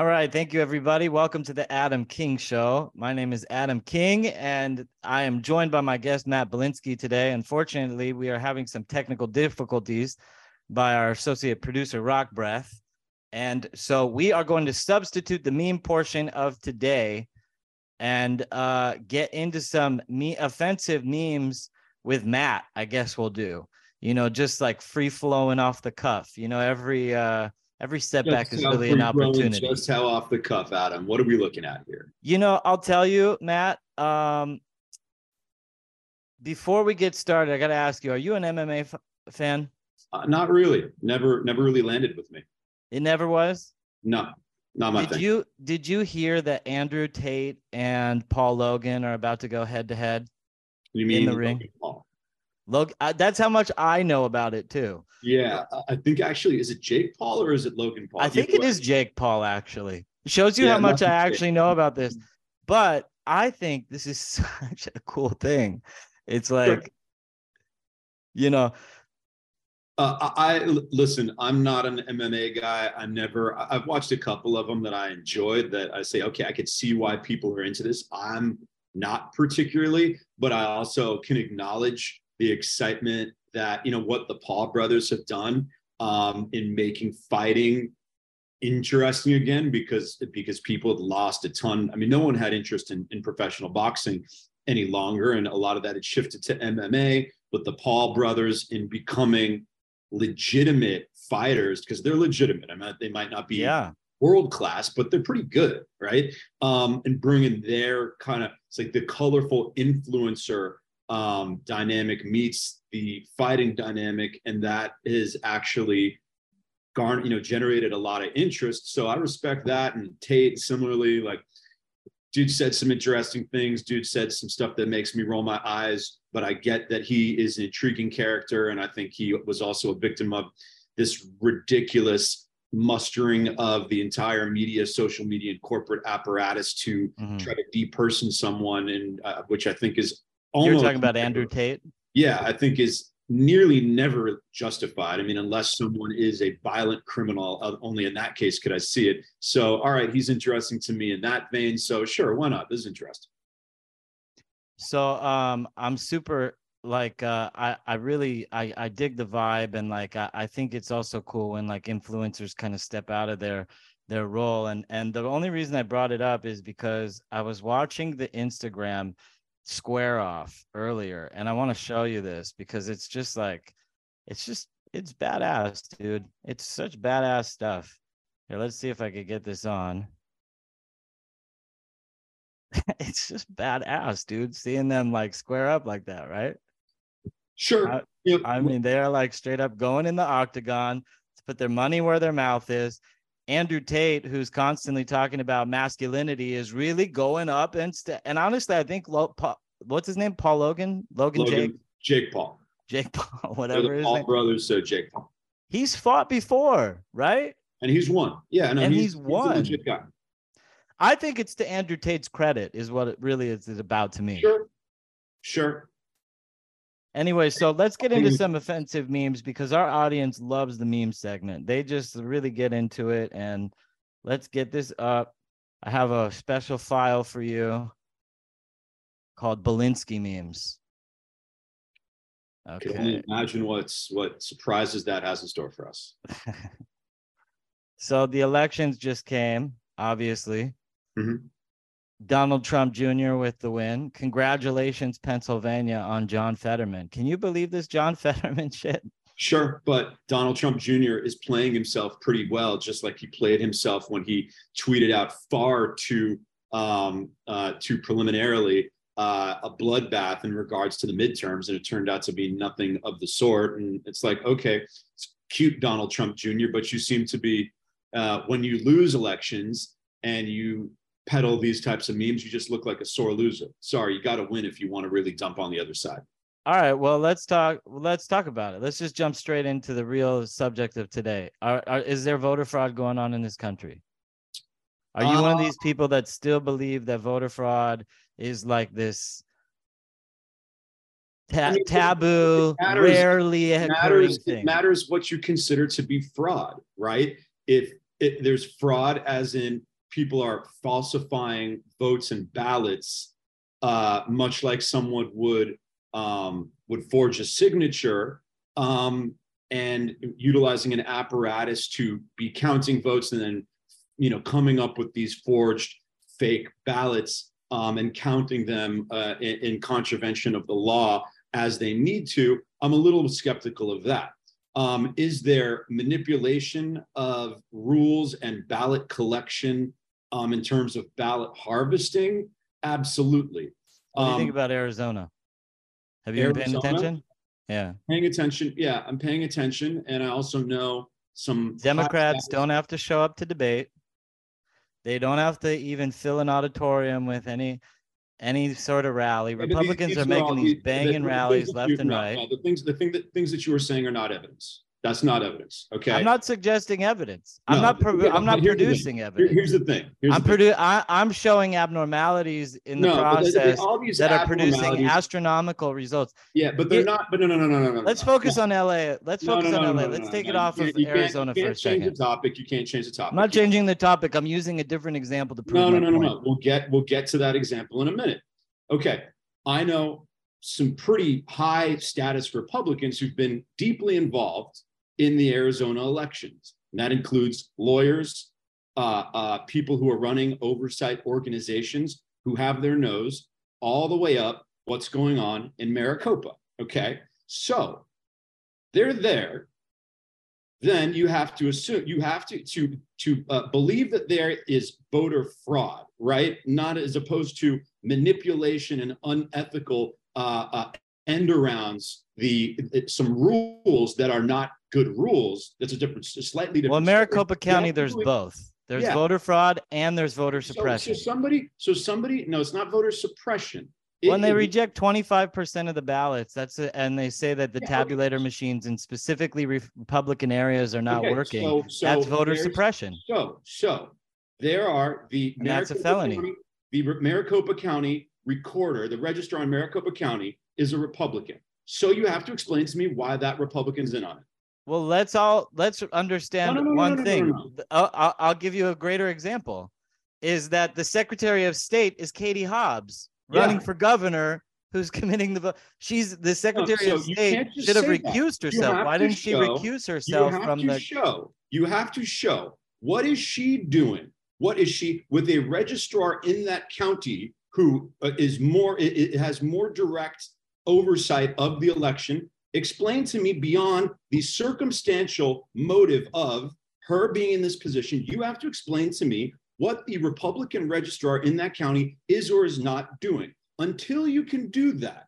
All right. Thank you, everybody. Welcome to the Adam King Show. My name is Adam King, and I am joined by my guest, Matt Bilinsky, today. Unfortunately, we are having some technical difficulties by our associate producer, Rock Breath. And so we are going to substitute the meme portion of today and uh, get into some me- offensive memes with Matt, I guess we'll do. You know, just like free flowing off the cuff. You know, every. Uh, Every setback Just is really an opportunity. Just how off the cuff, Adam. What are we looking at here? You know, I'll tell you, Matt. Um, before we get started, I got to ask you: Are you an MMA f- fan? Uh, not really. Never, never really landed with me. It never was. No, not my Did thing. you Did you hear that Andrew Tate and Paul Logan are about to go head to head? You in mean the ring? Logan Paul? Uh, that's how much I know about it too. Yeah, I- think actually, is it Jake Paul or is it Logan Paul? I think it is Jake Paul. Actually, it shows you Yeah, how much I be Jake. actually know about this. But I think this is such a cool thing. It's like, you know, Uh, I, listen. I'm not an MMA guy. I never. I've watched a couple of them that I enjoyed. That I say, okay, I could see why people are into this. I'm not particularly, but I also can acknowledge the excitement that you know what the Paul brothers have done um, in making fighting interesting again because because people had lost a ton. I mean, no one had interest in, in professional boxing any longer, and a lot of that had shifted to MMA. But the Paul brothers in becoming legitimate fighters because they're legitimate. I mean, they might not be yeah, world class, but they're pretty good, right? Um, and bringing their kind of it's like the colorful influencer um, dynamic meets the fighting dynamic, and that is actually garn you know generated a lot of interest. So I respect that, and Tate similarly, like dude said some interesting things. Dude said some stuff that makes me roll my eyes, but I get that he is an intriguing character, and I think he was also a victim of this ridiculous mustering of the entire media, social media, and corporate apparatus to mhm. try to deperson someone, and uh, which I think is you're talking about Andrew Tate. yeah, I think is nearly never justified. I mean, unless someone is a violent criminal, uh, only in that case could I see it. So, all right, he's interesting to me in that vein. So, sure, why not? This is interesting. So um I'm super like uh I I really I I dig the vibe and like I, I think it's also cool when like influencers kind of step out of their their role and and the only reason I brought it up is because I was watching the Instagram square off earlier and I want to show you this because it's just like it's just it's badass dude it's such badass stuff here let's see if I could get this on it's just badass dude seeing them like square up like that right Sure. I- know, I mean, they're like straight up going in the octagon to put their money where their mouth is. Andrew Tate, who's constantly talking about masculinity, is really going up and st- and honestly, I think Lo- Pa- what's his name? Paul Logan, Logan, Logan, Jake, Jake Paul. Jake Paul, They're whatever the his Paul brothers, so Jake Paul. He's fought before, right? And he's won. Yeah, no, And he's, he's won. guy. I think it's to Andrew Tate's credit, is what it really is, is about to me. Sure. Sure. Anyway, so let's get into some offensive memes because our audience loves the meme segment. They just really get into it. And let's get this up. I have a special file for you called Bilinsky memes. Okay. Can only Okay. imagine what's what surprises that has in store for us. so the elections just came, obviously. Mhm. Donald Trump Jr. with the win. Congratulations, Pennsylvania, on John Fetterman. Can you believe this John Fetterman shit? Sure, but Donald Trump Jr. is playing himself pretty well, just like he played himself when he tweeted out far too um, uh, too preliminarily uh, a bloodbath in regards to the midterms, and it turned out to be nothing of the sort. And it's like, okay, it's cute, Donald Trump Jr., but you seem to be uh, when you lose elections and you peddle these types of memes, you just look like a sore loser. Sorry, you got to win if you want to really dump on the other side. All right, well, let's talk. Let's talk about it. Let's just jump straight into the real subject of today. Are, are, is there voter fraud going on in this country? Are you one of Uh, these people that still believe that voter fraud is like this ta- I mean, it taboo, matters- rarely It matters, thing? it matters what you consider to be fraud, right? If it, there's fraud, as in people are falsifying votes and ballots, uh, much like someone would um, would forge a signature um, and utilizing an apparatus to be counting votes and then you know coming up with these forged fake ballots um, and counting them uh, in, in, contravention of the law as they need to. I'm a little skeptical of that. Um, is there manipulation of rules and ballot collection um, in terms of ballot harvesting? Absolutely. What do you think um, about Arizona? Have you Arizona, been paying attention? Yeah. Paying attention. Yeah, I'm paying attention. And I also know some Democrats don't have to show up to debate. They don't have to even fill an auditorium with any any sort of rally. Republicans are making these banging the, rallies the left and right. the things, the thing that things that you were saying are not evidence. That's not evidence. Okay. I'm not suggesting evidence. No, I'm not. Pro- I'm not producing evidence. Here's the thing. Here's I'm producing. I'm showing abnormalities in the no, process that are producing astronomical results. Yeah, but they're it, not. But no, no, no, no, no. no let's focus on LA. Let's focus on LA. let's take it off of Arizona for a second. Change the topic. You can't change the topic. I'm not changing the topic. I'm using a different example to prove. No, no, no, no, no. We'll get we'll get to that example in a minute. Okay, I know some pretty high status Republicans who've been deeply involved in the Arizona elections. And that includes lawyers, uh, uh, people who are running oversight organizations who have their nose all the way up what's going on in Maricopa. Okay. So they're there. Then you have to assume you have to to to uh, believe that there is voter fraud, right? Not as opposed to manipulation and unethical uh, uh, end arounds the some rules that are not good rules. That's a different, slightly different. Well, Maricopa story. County, there's both. There's yeah. voter fraud and there's voter suppression. So, so, somebody, so somebody, no, it's not voter suppression. when they reject 25% of the ballots, that's it, and they say that the yeah, tabulator okay. machines in specifically Republican areas are not okay, working. So, so that's voter suppression. So, so there are the and that's a felony. County, the Maricopa County recorder, the registrar in Maricopa County is a Republican. So you have to explain to me why that Republican's in on it. Well, let's all let's understand no, no, no, one thing. I'll, I'll give you a greater example. Is that the Secretary of State is Katie Hobbs running yeah. for governor, who's committing the vote. she's the Secretary so of State should have recused that. herself. Why didn't show, she recuse herself from the show? You have to show what is she doing? What is she with a registrar in that county who uh, more? It, it has more direct oversight of the election explain to me beyond the circumstantial motive of her being in this position. You have to explain to me what the Republican registrar in that county is or is not doing. Until you can do that,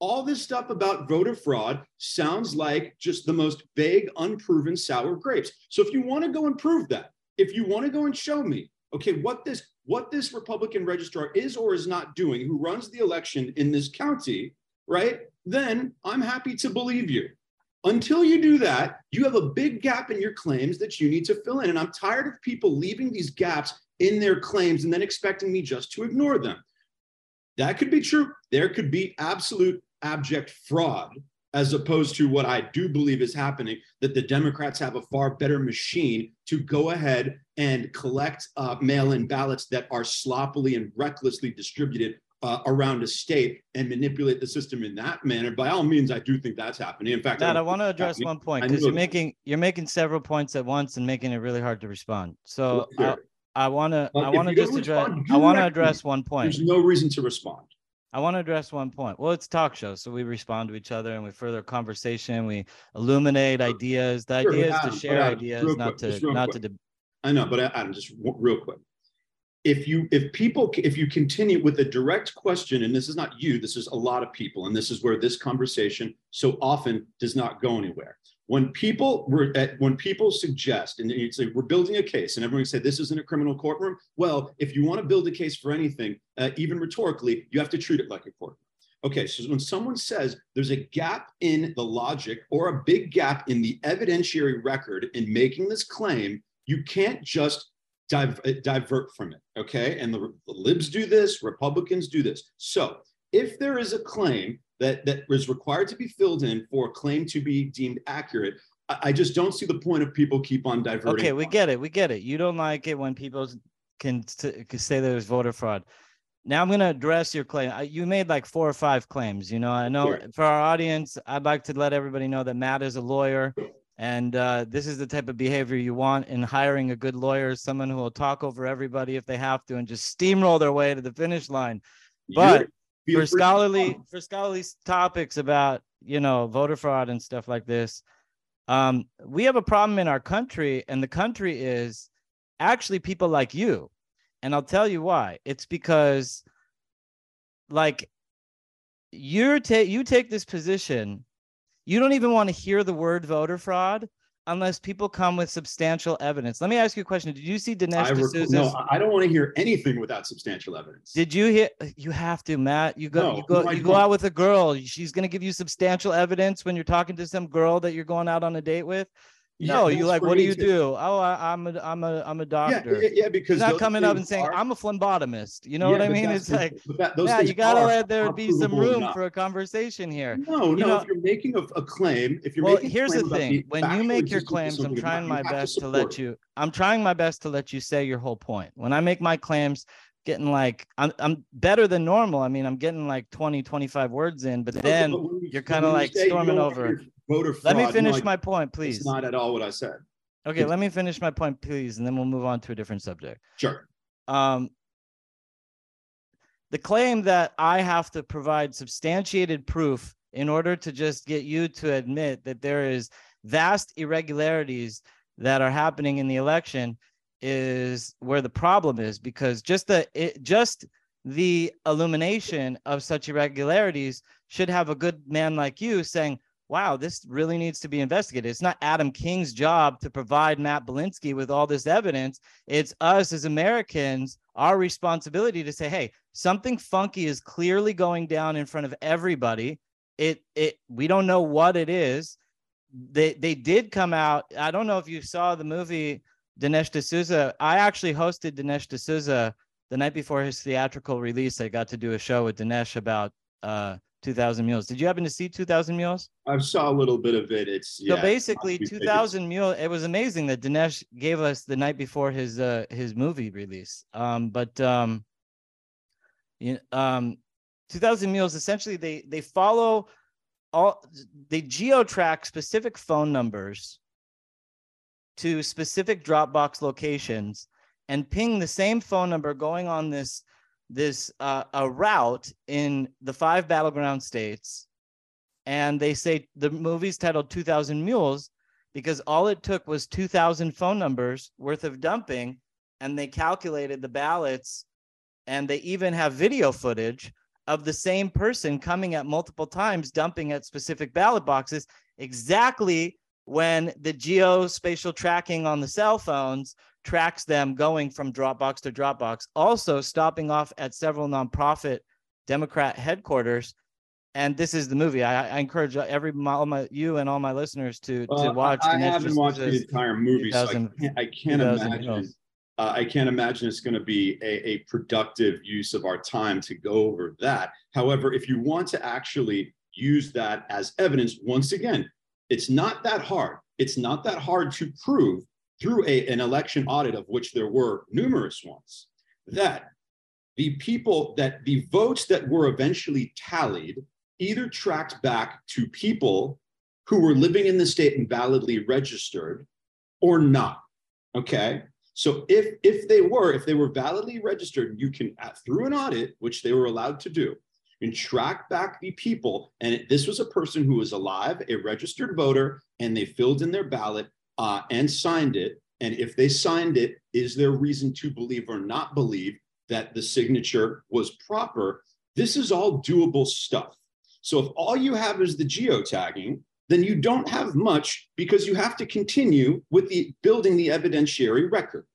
all this stuff about voter fraud sounds like just the most vague, unproven sour grapes. So if you want to go and prove that, if you want to go and show me, okay, what this what this Republican registrar is or is not doing, who runs the election in this county, right? Then I'm happy to believe you. Until you do that, you have a big gap in your claims that you need to fill in. And I'm tired of people leaving these gaps in their claims and then expecting me just to ignore them. That could be true. There could be absolute abject fraud, as opposed to what I do believe is happening that the Democrats have a far better machine to go ahead and collect uh, mail in ballots that are sloppily and recklessly distributed uh, around a state and manipulate the system in that manner. By all means, I do think that's happening. In fact, Matt, I, I want to address one point because you're making you're making several points at once and making it really hard to respond. So. I, I want to I want to just address I want to address one point. There's no reason to respond. I want to address one point. Well, it's talk show, so we respond to each other and we further conversation. We illuminate ideas. The sure, idea is to share Adam, ideas, not quick, to not quick. to. De- I know, but Adam, just real quick if you if people if you continue with a direct question and this is not you this is a lot of people and this is where this conversation so often does not go anywhere. When people were at, when people suggest and you say we're building a case and everyone say this isn't a criminal courtroom well if you want to build a case for anything uh, even rhetorically you have to treat it like a courtroom. Okay so when someone says there's a gap in the logic or a big gap in the evidentiary record in making this claim you can't just uh, divert from it. Okay. And the, the libs do this, Republicans do this. So if there is a claim that, that was required to be filled in for a claim to be deemed accurate, I, I just don't see the point of people keep on diverting. Okay, we get it. We get it. You don't like it when people can, t- can say there's voter fraud. Now I'm going to address your claim. You made like four or five claims. You know, I know sure. for our audience, I'd like to let everybody know that Matt is a lawyer. And uh, this is the type of behavior you want in hiring a good lawyer, someone who will talk over everybody if they have to and just steamroll their way to the finish line. But for scholarly for scholarly topics about you know voter fraud and stuff like this, um, we have a problem in our country, and the country is actually people like you. And I'll tell you why. It's because like you're ta- you take this position you don't even want to hear the word voter fraud unless people come with substantial evidence. Let me ask you a question. Did you see Dinesh D'Souza's? No, I don't want to hear anything without substantial evidence. Did you hear? You have to, Matt. You go. No, you go. No, you go out with a girl. She's going to give you substantial evidence when you're talking to some girl that you're going out on a date with. No, you like, what do you too. do? Oh, I, am a, I'm a, I'm a doctor. Yeah, yeah, because He's not coming up and saying are... I'm a phlebotomist. You know yeah, what I mean? It's like, that, yeah, you gotta let there be some room for a conversation here. No, you no. Know, if you're making a, a, claim, if you're making well, making here's the thing: when you make your claims, I'm trying my best to, to let you. I'm trying my best to let you say your whole point. When I make my claims, getting like I'm I'm better than normal. I mean, I'm getting like 20, 25 words in, but then you're kind of like storming over. Let me finish my point, please. It's not at all what I said. Okay, let me finish my point, please, and then we'll move on to a different subject. Sure. Um, the claim that I have to provide substantiated proof in order to just get you to admit that there is vast irregularities that are happening in the election is where the problem is because just the it, just the illumination of such irregularities should have a good man like you saying wow, this really needs to be investigated. It's not Adam King's job to provide Matt Bilinsky with all this evidence. It's us as Americans, our responsibility to say, hey, something funky is clearly going down in front of everybody. It it we don't know what it is. They they did come out. I don't know if you saw the movie Dinesh D'Souza. I actually hosted Dinesh D'Souza the night before his theatrical release. I got to do a show with Dinesh about uh 2000 Mules. Did you happen to see 2000 Mules? I saw a little bit of it. It's so basically 2000 Mules. It was amazing that Dinesh gave us the night before his uh his movie release. Um, but um, you, um, 2000 Mules essentially they they follow all they geo track specific phone numbers to specific Dropbox locations and ping the same phone number going on this this uh, a route in the five battleground states, and they say the movie's titled 2000 Mules because all it took was 2000 phone numbers worth of dumping, and they calculated the ballots, and they even have video footage of the same person coming at multiple times dumping at specific ballot boxes exactly when the geospatial tracking on the cell phones tracks them going from Dropbox to Dropbox, also stopping off at several nonprofit Democrat headquarters. And this is the movie. I, I encourage every all my you and all my listeners to well, to watch. I, I haven't watched the entire movie, so I can't, I can't imagine. Uh, I can't imagine it's going to be a, a productive use of our time to go over that. However, if you want to actually use that as evidence, once again, it's not that hard. It's not that hard to prove through a, an election audit, of which there were numerous ones, that the people that the votes that were eventually tallied either tracked back to people who were living in the state and validly registered or not. Okay. So if if they were, if they were validly registered, you can through an audit, which they were allowed to do, and track back the people. And this was a person who was alive, a registered voter, and they filled in their ballot uh, and signed it, and if they signed it, is there reason to believe or not believe that the signature was proper? This is all doable stuff. So if all you have is the geotagging, then you don't have much because you have to continue with the building the evidentiary record.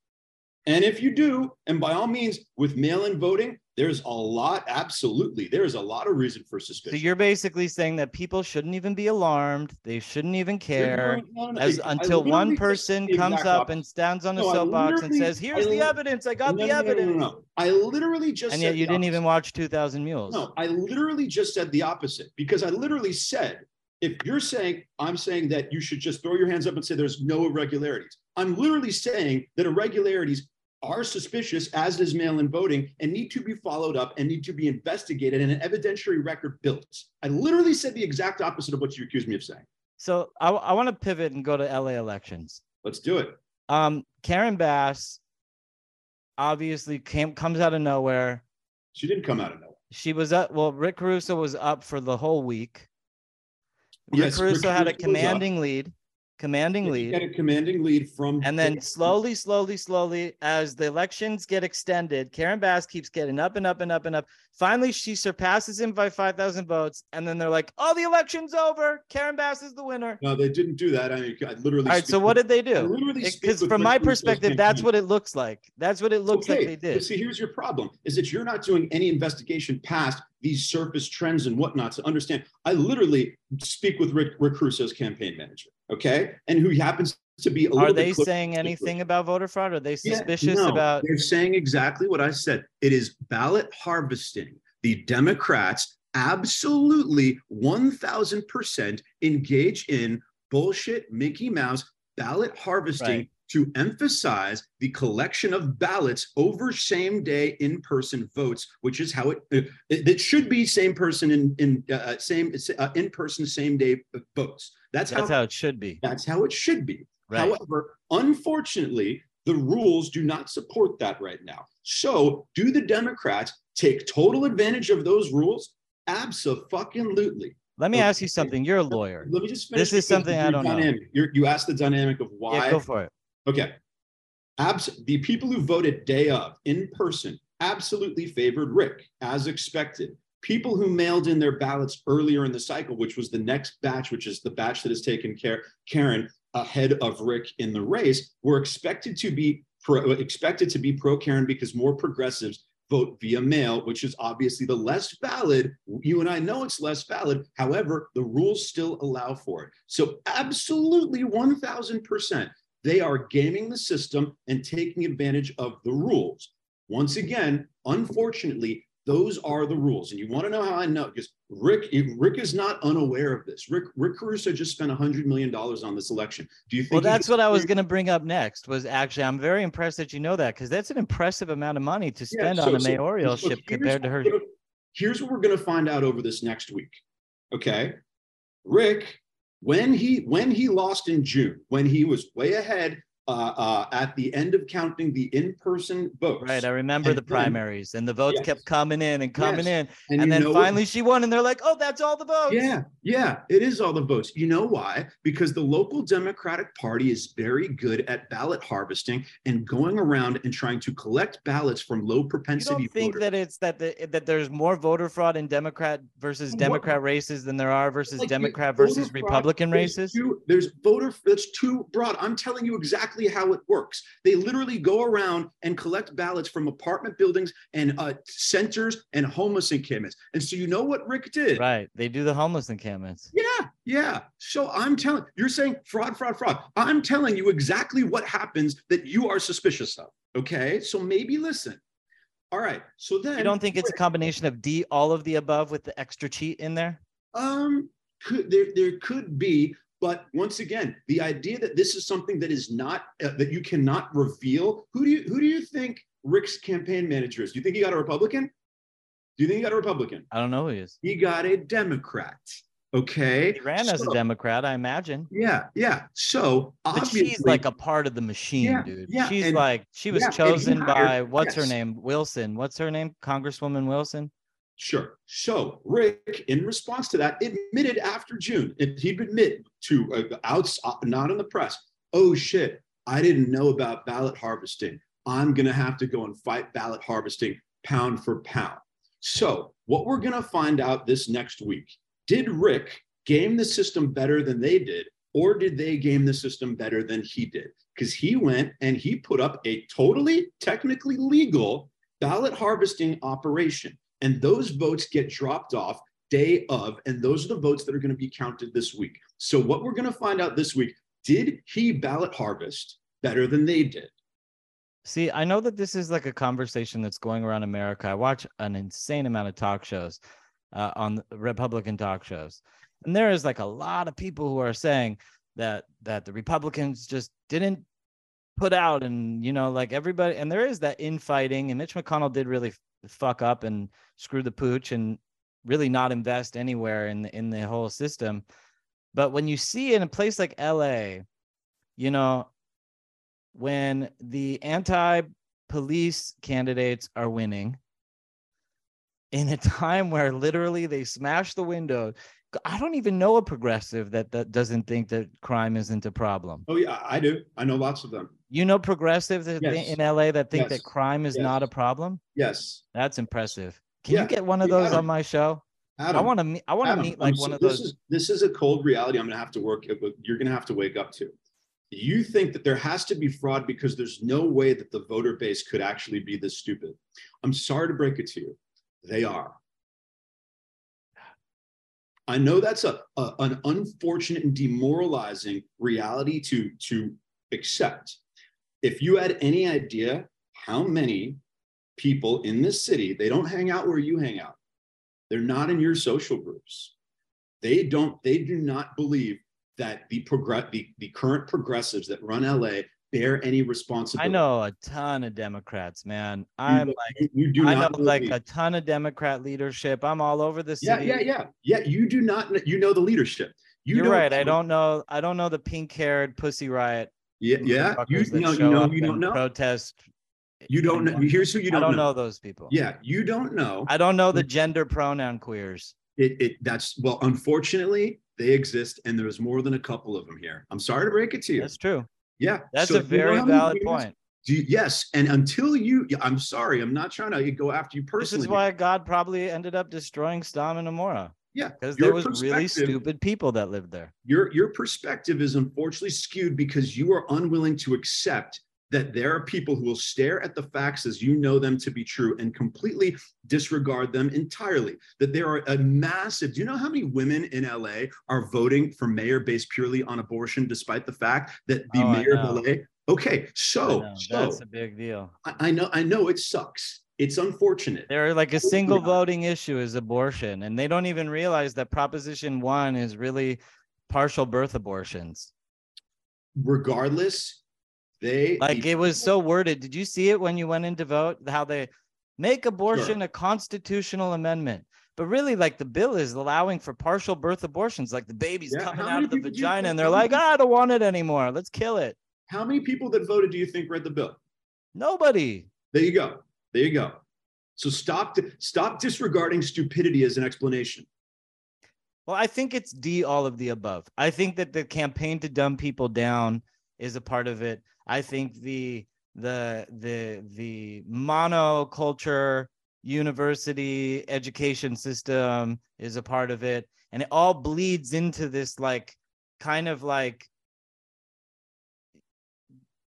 And if you do, and by all means, with mail in voting, there's a lot, absolutely, there's a lot of reason for suspicion. So you're basically saying that people shouldn't even be alarmed. They shouldn't even care as until one person comes up and stands on a no, soapbox and says, "Here's the evidence. I got no, the no, evidence." No, no, I literally just and yet you didn't even watch 2,000 Mules. No, I literally just said the opposite because I literally said if you're saying I'm saying that you should just throw your hands up and say there's no irregularities, I'm literally saying that irregularities are suspicious, as is mail-in voting, and need to be followed up and need to be investigated and an evidentiary record built. I literally said the exact opposite of what you accused me of saying. So I, I want to pivot and go to LA elections. Let's do it. Um, Karen Bass obviously came comes out of nowhere. She didn't come out of nowhere. She was up. Well, Rick Caruso was up for the whole week. Rick Yes, Rick Caruso had a Caruso up. commanding lead, commanding lead. had a commanding lead from And then slowly, slowly, slowly, as the elections get extended, Karen Bass keeps getting up and up and up and up. Finally, she surpasses him by 5,000 votes. And then they're like, oh, the election's over. Karen Bass is the winner. No, they didn't do that. I mean, I literally. All right. So what did they do? literally Because from my perspective, that's campaign. what it looks like. That's what it looks like they did. see, here's your problem: is that you're not doing any investigation past these surface trends and whatnot to understand. I literally speak with Rick, Rick campaign manager, okay, and who happens to be a little Are they saying anything about voter fraud? Are they Yeah, suspicious no, about? They're saying exactly what I said. It is ballot harvesting. The Democrats absolutely 1000% engage in bullshit Mickey Mouse ballot harvesting Right. to emphasize the collection of ballots over same day in person votes, which is how it it, it should be same person in in uh, same uh, in person same day votes. That's, That's how how it should be. that's how it should be. Right. However, unfortunately, the rules do not support that right now. So, do the Democrats take total advantage of those rules? Absolutely. Let me Okay. ask you something. You're a lawyer. Let me just finish. This is something I don't know. You're, you asked the dynamic of why. Yeah, go for it. Okay. Abs- the people who voted day of in person absolutely favored Rick, as expected. People who mailed in their ballots earlier in the cycle, which was the next batch, which is the batch that has taken care Karen ahead of Rick in the race, were expected to be pro, expected to be pro Karen because more progressives vote via mail, which is obviously the less valid. You and I know it's less valid. However, the rules still allow for it. So, absolutely 1000%, they are gaming the system and taking advantage of the rules. Once again, unfortunately, those are the rules. And you want to know how I know? Because Rick, Rick is not unaware of this. Rick, Rick Caruso just spent $100 million on this election. Do you think Well, that's what I was going to bring up next. Was actually, I'm very impressed that you know that because that's an impressive amount of money to Yeah, spend so- on a so- mayoralship so compared to her. gonna- here's what we're going to find out over this next week. Okay, Rick, when he when he lost in June, when he was way ahead uh, uh, at the end of counting the in-person votes, Right, I remember And the then- primaries, and the votes Yes. kept coming in and coming in, and, you then finally she won, and they're like, "Oh, that's all the votes." Yeah, yeah, it is all the votes. You know why? Because the local Democratic Party is very good at ballot harvesting and going around and trying to collect ballots from low You propensity don't think voters. that it's that the, that there's more voter fraud in Democrat versus Democrat races than there are versus Like, Democrat versus Republican races? There's voter that's too broad. I'm telling you exactly how it works. They literally go around and collect ballots from apartment buildings and uh, centers and homeless encampments. And so you know what Rick did? Right, they do the homeless encampments. Yeah, yeah. So I'm telling you're saying fraud, fraud, fraud. I'm telling you exactly what happens that you are suspicious of. Okay, so maybe listen. All right. So then You don't think it's a combination of D, all of the above, with the extra cheat in there? Um, could there there could be, but once again, the idea that this is something that is not uh, that you cannot reveal. Who do you who do you think Rick's campaign manager is? Do you think he got a Republican? Do you think he got a Republican? I don't know who he is. He got a Democrat. Okay. He ran as a Democrat, I imagine. Yeah, yeah. So But she's like a part of the machine, Yeah, dude. yeah, she's and- like she was yeah, chosen hired- by what's her name? Wilson. What's her name? Congresswoman Wilson. Sure. So Rick, in response to that, admitted after June, it, he'd admit to uh, outs, uh, not in the press. Oh shit! I didn't know about ballot harvesting. I'm gonna have to go and fight ballot harvesting pound for pound. So what we're gonna find out this next week: Did Rick game the system better than they did, or did they game the system better than he did? Because he went and he put up a totally technically legal ballot harvesting operation. And those votes get dropped off day of, and those are the votes that are going to be counted this week. So, what we're going to find out this week did he ballot harvest better than they did? See, I know that this is like a conversation that's going around America. I watch an insane amount of talk shows uh, on Republican talk shows. And there is like a lot of people who are saying that that the Republicans just didn't put out and you know like everybody and there is that infighting and Mitch McConnell did really fuck up and screw the pooch and really not invest anywhere in the, in the whole system. But when you see in a place like LA, you know, when the anti-police candidates are winning in a time where literally they smash the window I don't even know a progressive that that doesn't think that crime isn't a problem. Oh yeah, I do. I know lots of them. You know progressives yes. in LA that think yes. that crime is yes. not a problem. Yes, that's impressive. Can yeah. you get one of those Adam, on my show? Adam, I want to meet. I want to meet like I'm, one of this those. Is, this is a cold reality. I'm going to have to work. Uh, you're going to have to wake up to. You think that there has to be fraud because there's no way that the voter base could actually be this stupid. I'm sorry to break it to you. They are. I know that's a, a, an unfortunate and demoralizing reality to to accept. If you had any idea how many people in this city, they don't hang out where you hang out. They're not in your social groups. They don't, they do not believe that the progress the, the current progressives that run LA bear any responsibility. I know a ton of Democrats, man. I'm you, like, you do I know like a ton of Democrat leadership. I'm all over the city. Yeah, yeah, yeah, yeah. You do not. You know the leadership. You are right. I don't know. I don't know the pink-haired pussy riot. Yeah, yeah. You, you know, you know, you don't know. Protest. You don't know. Here's who you don't. I don't know. know those people. Yeah, you don't know. I don't know the gender pronoun queers. It, it that's well, unfortunately, they exist, and there's more than a couple of them here. I'm sorry to break it to you. That's true. Yeah. That's so a very valid point. You, yes. And until you, I'm sorry, I'm not trying to go after you personally. This is why God probably ended up destroying Sodom and Gomorrah. Yeah. Because there was really stupid people that lived there. Your your perspective is unfortunately skewed because you are unwilling to accept that there are people who will stare at the facts as you know them to be true and completely disregard them entirely. That there are a massive, do you know how many women in LA are voting for mayor based purely on abortion, despite the fact that the oh, mayor of LA? Okay, so, so that's a big deal. I, I know, I know it sucks. It's unfortunate. They're like a single voting issue is abortion, and they don't even realize that Proposition One is really partial birth abortions. Regardless, they like it was so worded. Did you see it when you went in to vote? How they make abortion sure. a constitutional amendment. But really, like the bill is allowing for partial birth abortions, like the baby's yeah. coming out of the vagina, and they're like, oh, I don't want it anymore. Let's kill it. How many people that voted do you think read the bill? Nobody. There you go. There you go. So stop stop disregarding stupidity as an explanation. Well, I think it's D all of the above. I think that the campaign to dumb people down is a part of it. I think the the the the monoculture university education system is a part of it and it all bleeds into this like kind of like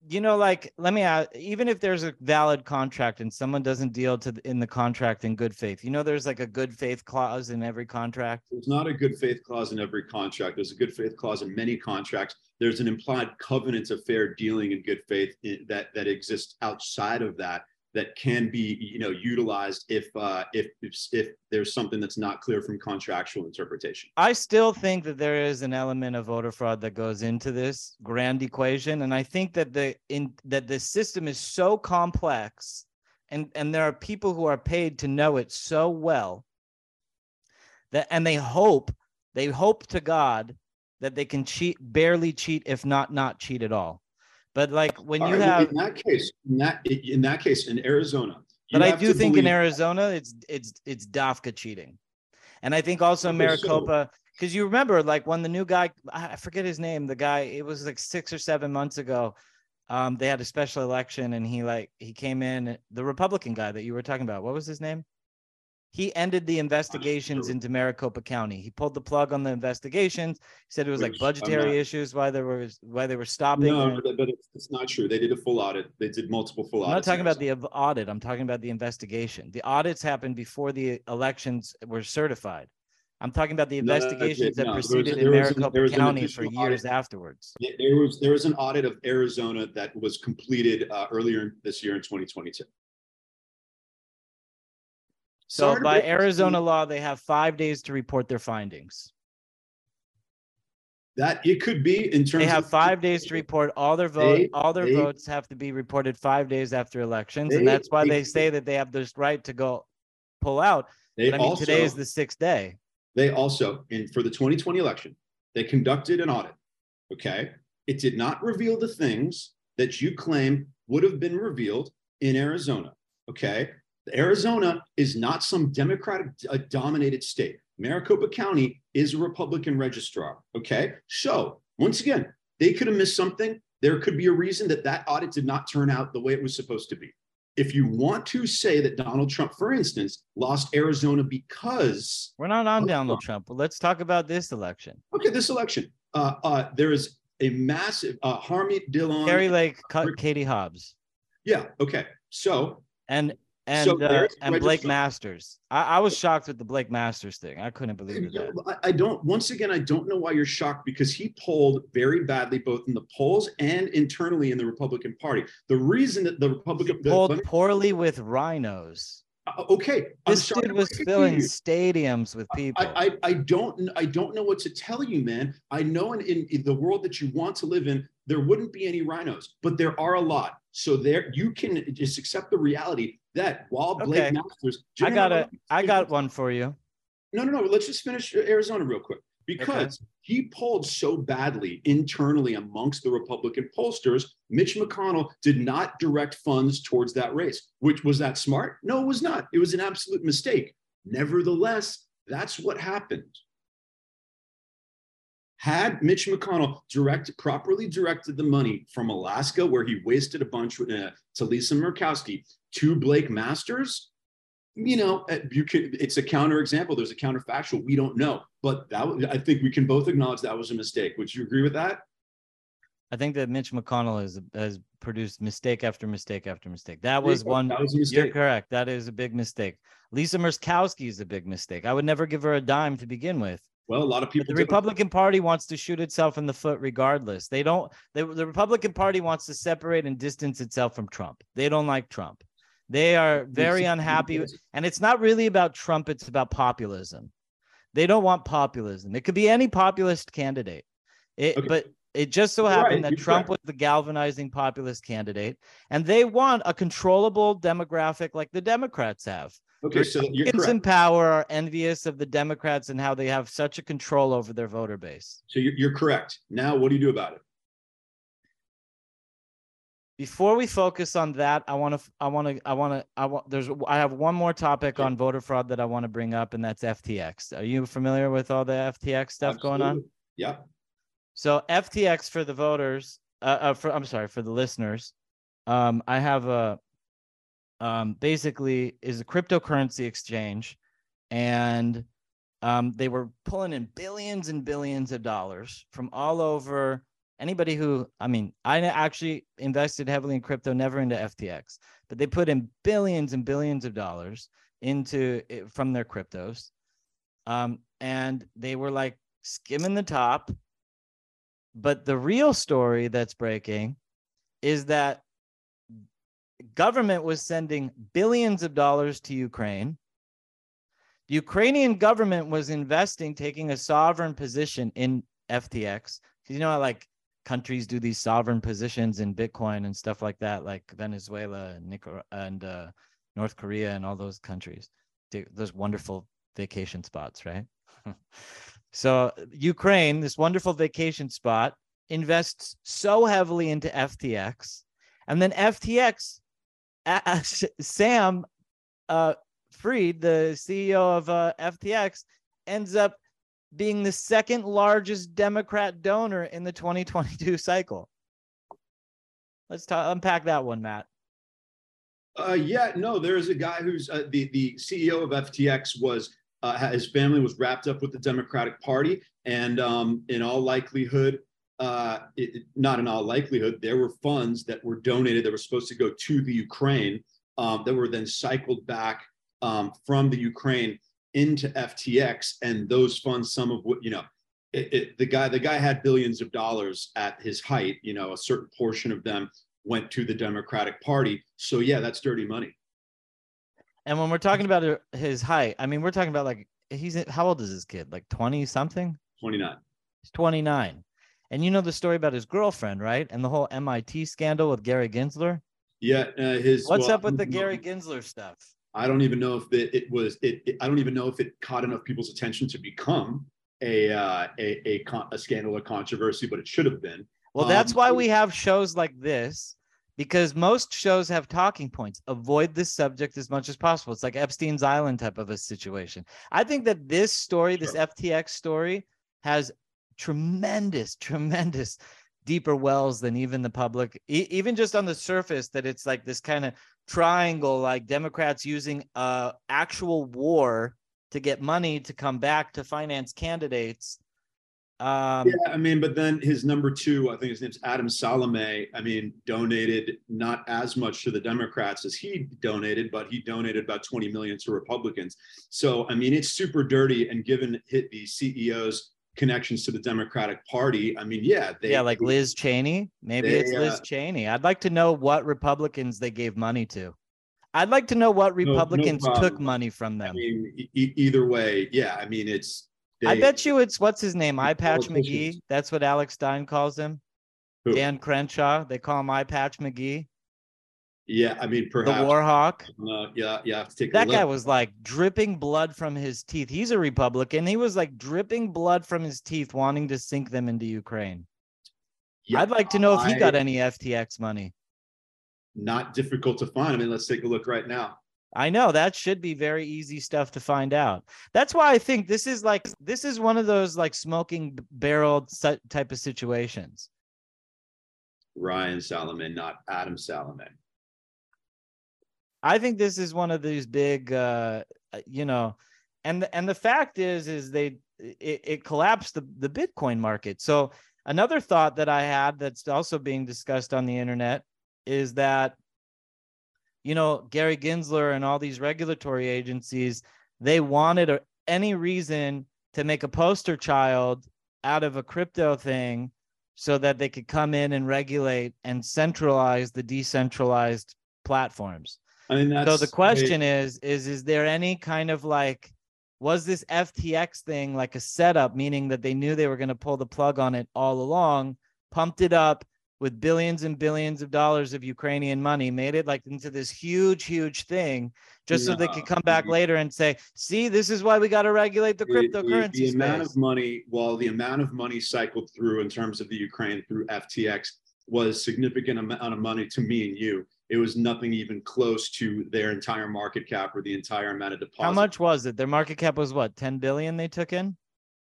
you know like let me ask even if there's a valid contract and someone doesn't deal to in the contract in good faith you know there's like a good faith clause in every contract? There's not a good faith clause in every contract. There's a good faith clause in many contracts. There's an implied covenant of fair dealing and good faith that that exists outside of that that can be you know utilized if uh, if, if if there's something that's not clear from contractual interpretation. I still think that there is an element of voter fraud that goes into this grand equation, and I think that the in that the system is so complex, and and there are people who are paid to know it so well that and they hope they hope to God that they can cheat barely cheat if not not cheat at all but like when you have in that case, in that in that case in Arizona. But I do think believe- in Arizona it's it's it's Dafka cheating. And I think also Maricopa, because so- you remember like when the new guy, I forget his name, the guy, it was like six or seven months ago. Um, they had a special election and he like he came in, the Republican guy that you were talking about. What was his name? He ended the investigations into Maricopa County. He pulled the plug on the investigations. He said it was Which, like budgetary issues why there was why they were stopping. No, but, but it's not true. They did a full audit. They did multiple full audits. I'm not talking about the audit. I'm talking about the investigation. The audits happened before the elections were certified. I'm talking about the investigations no, no, that proceeded in Maricopa an, County for years audit. afterwards. There was there was an audit of Arizona that was completed uh, earlier this year in 2022. So by Arizona law, they have five days to report their findings. That it could be in terms. Of they have five days to report all their vote. They- all their they- votes have to be reported five days after elections, They- and that's why they- they say that they have this right to go pull out. They But I mean, also, today is the sixth day. they also, in for the 2020 election, they conducted an audit. Okay, it did not reveal the things that you claim would have been revealed in Arizona. Okay, Arizona is not some Democratic uh, dominated state. Maricopa County is a Republican registrar. Okay, so once again, they could have missed something. There could be a reason that that audit did not turn out the way it was supposed to be. If you want to say that Donald Trump, for instance, lost Arizona because We're not on Donald. Trump, but let's talk about this election. okay, this election, uh, uh, there is a massive uh, Harmeet Dhillon. Kari Lake cut Katie Hobbs Yeah. Okay. So and and So uh, and Blake Masters. I, I was shocked with the Blake Masters thing. I couldn't believe that. I, I don't. Once again, I don't know why you're shocked because he polled very badly both in the polls and internally in the Republican Party. The reason that the Republican the- Pulled let me- poorly with RINOs. uh, okay, I'm This sorry dude was it filling stadiums with people. I, I, I don't I don't know what to tell you, man. I know in, in, in the world that you want to live in, there wouldn't be any RINOs, but there are a lot. So there you can just accept the reality that while Blake Okay. Masters, I got it. I got one for you. No, no, no. Let's just finish Arizona real quick because he polled so badly internally amongst the Republican pollsters. Mitch McConnell did not direct funds towards that race. Which was that smart? No, it was not. It was an absolute mistake. Nevertheless, that's what happened. Had Mitch McConnell direct properly directed the money from Alaska, where he wasted a bunch uh, to Lisa Murkowski, to Blake Masters, you know, uh, you could. It's a counterexample. There's a counterfactual. We don't know, but that I think we can both acknowledge that was a mistake. Would you agree with that? I think that Mitch McConnell has has produced mistake after mistake after mistake. That was one. That was a You're mistake. correct. That is a big mistake. Lisa Murkowski is a big mistake. I would never give her a dime to begin with. Well, a lot of But people. the did. Republican Party wants to shoot itself in the foot regardless. They don't. They, the Republican Party wants to separate and distance itself from Trump. They don't like Trump. They are very unhappy. And it's not really about Trump. It's about populism. They don't want populism. It could be any populist candidate. It, Okay. But it just so happened right, that Trump was the galvanizing populist candidate, and they want a controllable demographic like the Democrats have. Okay, so you're Republicans in power are envious of the Democrats and how they have such a control over their voter base. So you're, you're correct. Now, what do you do about it? Before we focus on that, I want to, I want to, I want to, I want. There's, I have one more topic Sure. on voter fraud that I want to bring up, and that's FTX. Are you familiar with all the FTX stuff going on? Absolutely. Yeah. So FTX for the voters, uh, uh for I'm sorry for the listeners, um, I have a, um, basically is a cryptocurrency exchange, and um, they were pulling in billions and billions of dollars from all over. Anybody who, I mean, I actually invested heavily in crypto, never into FTX, but they put in billions and billions of dollars into it from their cryptos, um, and they were like skimming the top. But the real story that's breaking is that government was sending billions of dollars to Ukraine. The Ukrainian government was investing, taking a sovereign position in FTX. 'Cause You know, like countries do these sovereign positions in Bitcoin and stuff like that, like Venezuela and Nicar- and uh, North Korea and all those countries. Those wonderful vacation spots, right? so Ukraine, this wonderful vacation spot, invests so heavily into FTX, and then FTX, uh, Sam uh, Fried, the CEO of uh, FTX, ends up being the second largest Democrat donor in the 2022 cycle. Let's unpack that one, Matt. Uh, yeah, no, there is a guy who's uh, the the CEO of FTX was uh, his family was wrapped up with the Democratic Party, and um, in all likelihood, uh, it- not in all likelihood, there were funds that were donated that were supposed to go to the Ukraine um, that were then cycled back um, from the Ukraine into FTX, and those funds, some of what you know. It, it, the guy, the guy had billions of dollars at his height. You know, a certain portion of them went to the Democratic Party. So yeah, that's dirty money. And when we're talking about his height, I mean, we're talking about like he's how old is this kid? Like 20 something? 29. He's 29. And you know the story about his girlfriend, right? And the whole MIT scandal with Gary Gensler. Yeah, uh, his. What's well, up with the Gary Gensler stuff? I don't even know if it, it was it, it, I don't even know if it caught enough people's attention to become a uh, a, a, a scandal or controversy, but it should have been. Well, that's um, why we have shows like this because most shows have talking points. Avoid this subject as much as possible. It's like Epstein's Island type of a situation. I think that this story, this FTX story, has tremendous, tremendous deeper wells than even the public, e- even just on the surface, that it's like this kind of triangle, like Democrats using uh actual war to get money to come back to finance candidates um, yeah, I mean, but then his number two, I think his name's Adam Salame. I mean, donated not as much to the Democrats as he donated, but he donated about 20 million to Republicans. So, I mean, it's super dirty. And given hit the CEO's connections to the Democratic Party, I mean, yeah, they, yeah, like Liz Cheney. Maybe they, it's Liz uh, Cheney. I'd like to know what Republicans they gave money to. I'd like to know what Republicans no, no took money from them. I mean, e- either way, yeah. I mean, it's they, I bet you it's what's his name, Eye Patch McGee. That's what Alex Stein calls him. Who? Dan Crenshaw. They call him Eye Patch McGee. Yeah, I mean, perhaps the Warhawk. Uh, yeah, you have to take that guy was like dripping blood from his teeth. He's a Republican. He was like dripping blood from his teeth, wanting to sink them into Ukraine. Yeah, I'd like to know if he got any FTX money. Not difficult to find. I mean, let's take a look right now. I know that should be very easy stuff to find out. That's why I think this is like this is one of those like smoking barrel type of situations. Ryan Salomon, not Adam Salomon. I think this is one of these big, uh, you know, and and the fact is, is they it, it collapsed the the Bitcoin market. So another thought that I had that's also being discussed on the internet is that you know, Gary Gensler and all these regulatory agencies, they wanted a, any reason to make a poster child out of a crypto thing so that they could come in and regulate and centralize the decentralized platforms. I mean, so the question is, is is there any kind of like, was this FTX thing like a setup, meaning that they knew they were going to pull the plug on it all along, pumped it up, with billions and billions of dollars of Ukrainian money, made it like into this huge, huge thing, just so they could come back later and say, "See, this is why we got to regulate the cryptocurrency." The, the, the amount of money, well, the amount of money cycled through in terms of the Ukraine through FTX was significant amount of money to me and you. It was nothing even close to their entire market cap or the entire amount of deposit. How much was it? Their market cap was what? 10 billion they took in?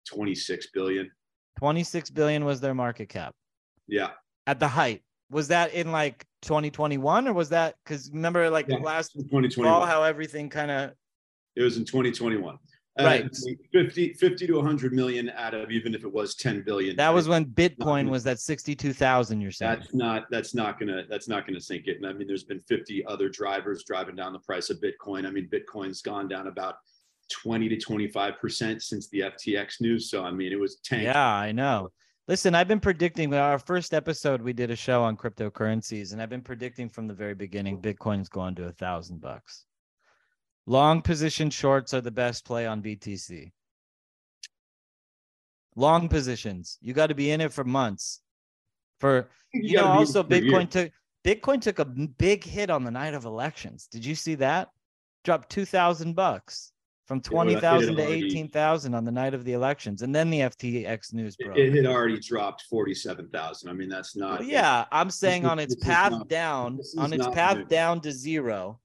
26 billion. 26 billion was their market cap. Yeah at the height. Was that in like 2021 or was that because remember like yeah, last 2021 fall how everything kind of it was in 2021 uh, right. Uh, 50 50 to 100 million out of even if it was 10 billion. That was when bitcoin was at 62,000 you're saying? That's not that's not gonna that's not gonna sink it. And i mean there's been 50 other drivers driving down the price of bitcoin. I mean bitcoin's gone down about 20 to 25 percent since the ftx news. So i mean it was 10 yeah i know. Listen, I've been predicting that our first episode. We did a show on cryptocurrencies, and I've been predicting from the very beginning Bitcoin's going to a thousand bucks. Long position shorts are the best play on BTC. Long positions, you got to be in it for months. For you, you know, also Bitcoin took Bitcoin took a big hit on the night of elections. Did you see that? Dropped two thousand bucks from 20,000 to 18,000 on the night of the elections. And then the FTX news broke. It, had already dropped 47,000. I mean, that's not. Well, yeah, I'm saying on its path not, down, on its path down to zero.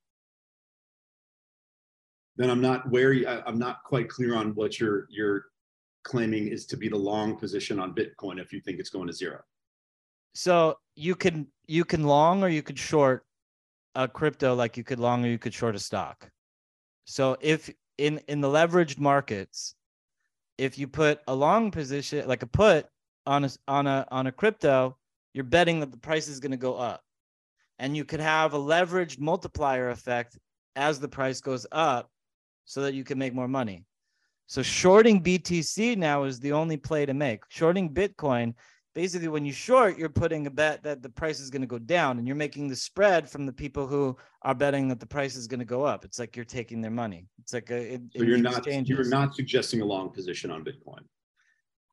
Then I'm not. I, I'm not quite clear on what you're you're claiming is to be the long position on Bitcoin if you think it's going to zero. So you can you can long or you could short a crypto like you could long or you could short a stock. So if in in the leveraged markets, if you put a long position like a put on a on a on a crypto, you're betting that the price is going to go up. And you could have a leveraged multiplier effect as the price goes up so that you can make more money. So shorting BTC now is the only play to make. Shorting Bitcoin basically when you short you're putting a bet that the price is going to go down and you're making the spread from the people who are betting that the price is going to go up it's like you're taking their money it's like a, so you're not you're not suggesting a long position on bitcoin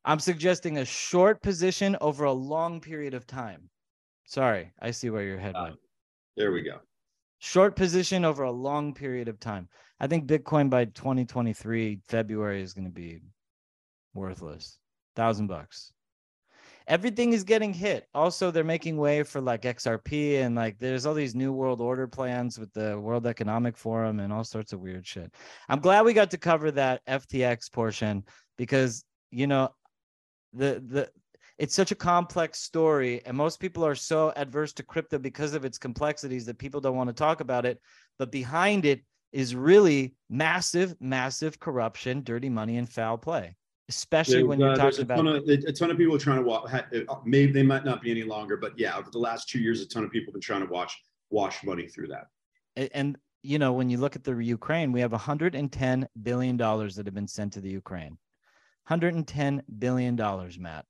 I'm suggesting a short position over a long period of time. Sorry, I see where your head went. There we go. Short position over a long period of time. I think Bitcoin by 2023 February is going to be worthless. Thousand bucks. Everything is getting hit. Also, they're making way for like XRP and like there's all these new world order plans with the World Economic Forum and all sorts of weird shit. I'm glad we got to cover that FTX portion because you know the the it's such a complex story and most people are so adverse to crypto because of its complexities that people don't want to talk about it but behind it is really massive massive corruption dirty money and foul play especially when you're uh, talking a about ton of, a ton of people trying to watch. Maybe they might not be any longer, but yeah, over the last two years, a ton of people have been trying to watch wash money through that. And you know, when you look at the Ukraine, we have 110 billion dollars that have been sent to the Ukraine. 110 billion dollars, Matt.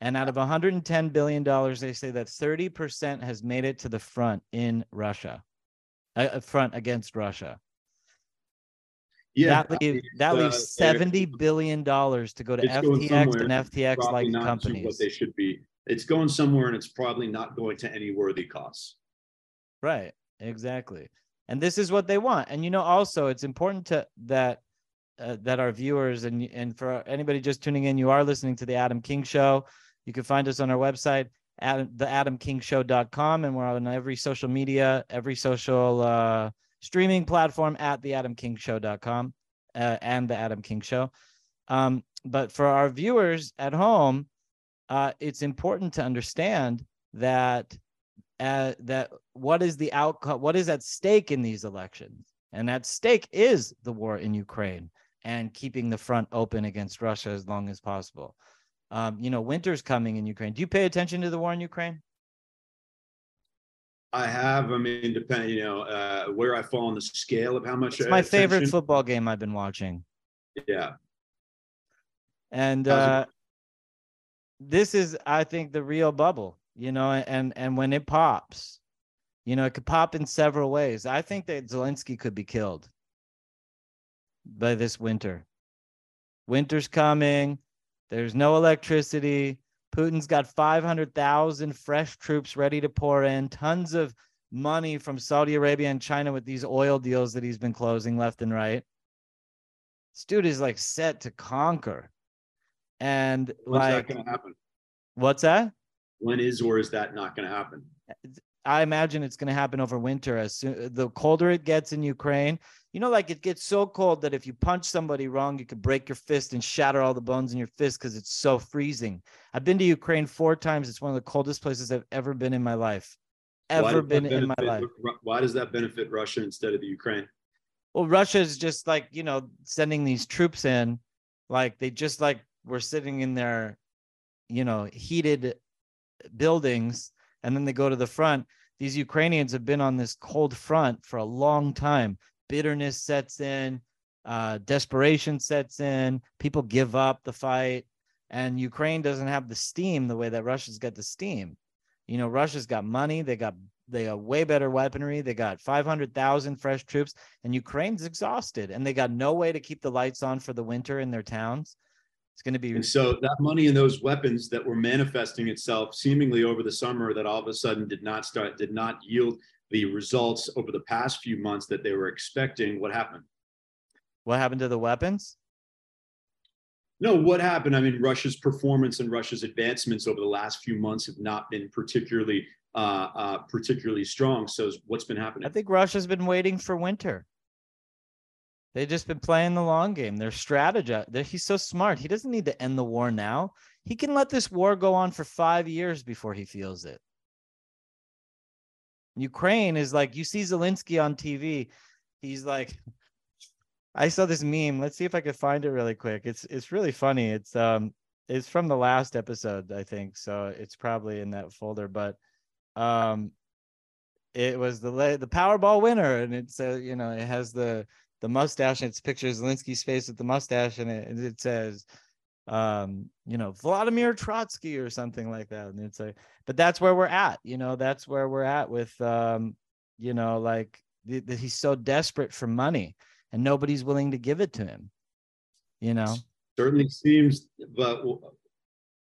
And out of 110 billion dollars, they say that 30% has made it to the front in Russia, uh, front against Russia. Yeah, that leaves that leaves uh, seventy billion dollars to go to FTX and FTX like companies. what they should be. It's going somewhere, and it's probably not going to any worthy costs. Right. Exactly. And this is what they want. And you know, also, it's important to that uh, that our viewers and and for anybody just tuning in, you are listening to the Adam King Show. You can find us on our website at theadamkingshow.com, and we're on every social media, every social. uh streaming platform at the theadamkingshow.com uh, and the Adam King Show. Um, but for our viewers at home, uh, it's important to understand that uh, that what is the outcome, what is at stake in these elections, and at stake is the war in Ukraine and keeping the front open against Russia as long as possible. Um, you know, winter's coming in Ukraine. Do you pay attention to the war in Ukraine? I have. I mean, depend. You know, uh, where I fall on the scale of how much. It's my attention. favorite football game I've been watching. Yeah. And uh, this is, I think, the real bubble. You know, and and when it pops, you know, it could pop in several ways. I think that Zelensky could be killed by this winter. Winter's coming. There's no electricity. Putin's got 500,000 fresh troops ready to pour in, tons of money from Saudi Arabia and China with these oil deals that he's been closing left and right. This dude is like set to conquer. And When's like, that going to happen? What's that? When is or is that not going to happen? I imagine it's going to happen over winter. As soon the colder it gets in Ukraine, you know, like it gets so cold that if you punch somebody wrong, you could break your fist and shatter all the bones in your fist because it's so freezing. I've been to Ukraine four times. It's one of the coldest places I've ever been in my life. Ever been in my life. Why does that benefit Russia instead of the Ukraine? Well, Russia is just like, you know, sending these troops in, like they just like were sitting in their, you know, heated buildings and then they go to the front. These Ukrainians have been on this cold front for a long time. Bitterness sets in, uh, desperation sets in. People give up the fight, and Ukraine doesn't have the steam the way that Russia's got the steam. You know, Russia's got money. They got they got way better weaponry. They got 500,000 fresh troops, and Ukraine's exhausted, and they got no way to keep the lights on for the winter in their towns. It's going to be. And so that money and those weapons that were manifesting itself seemingly over the summer that all of a sudden did not start, did not yield the results over the past few months that they were expecting. What happened? What happened to the weapons? No, what happened? I mean, Russia's performance and Russia's advancements over the last few months have not been particularly, uh, uh, particularly strong. So, what's been happening? I think Russia's been waiting for winter. They've just been playing the long game. They're strategizing. He's so smart. He doesn't need to end the war now. He can let this war go on for five years before he feels it. Ukraine is like, you see Zelensky on TV. He's like, I saw this meme. Let's see if I could find it really quick. It's it's really funny. It's um it's from the last episode, I think. So it's probably in that folder. But um it was the the Powerball winner, and it's uh, you know it has the the mustache and it's pictures Zelensky's face with the mustache and it, and it says um you know Vladimir Trotsky or something like that and it's like but that's where we're at you know that's where we're at with um you know like the, the, he's so desperate for money and nobody's willing to give it to him you know Certainly seems, but well,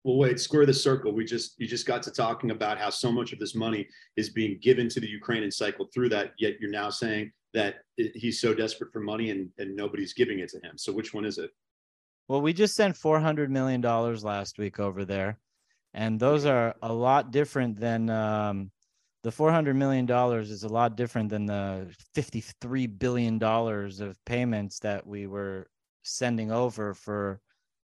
well, wait, square the circle. We just you just got to talking about how so much of this money is being given to the Ukraine and cycled through that. Yet you're now saying that he's so desperate for money and and nobody's giving it to him. So which one is it? Well, we just sent four hundred million dollars last week over there, and those are a lot different than um, the four hundred million dollars is a lot different than the fifty-three billion dollars of payments that we were sending over for.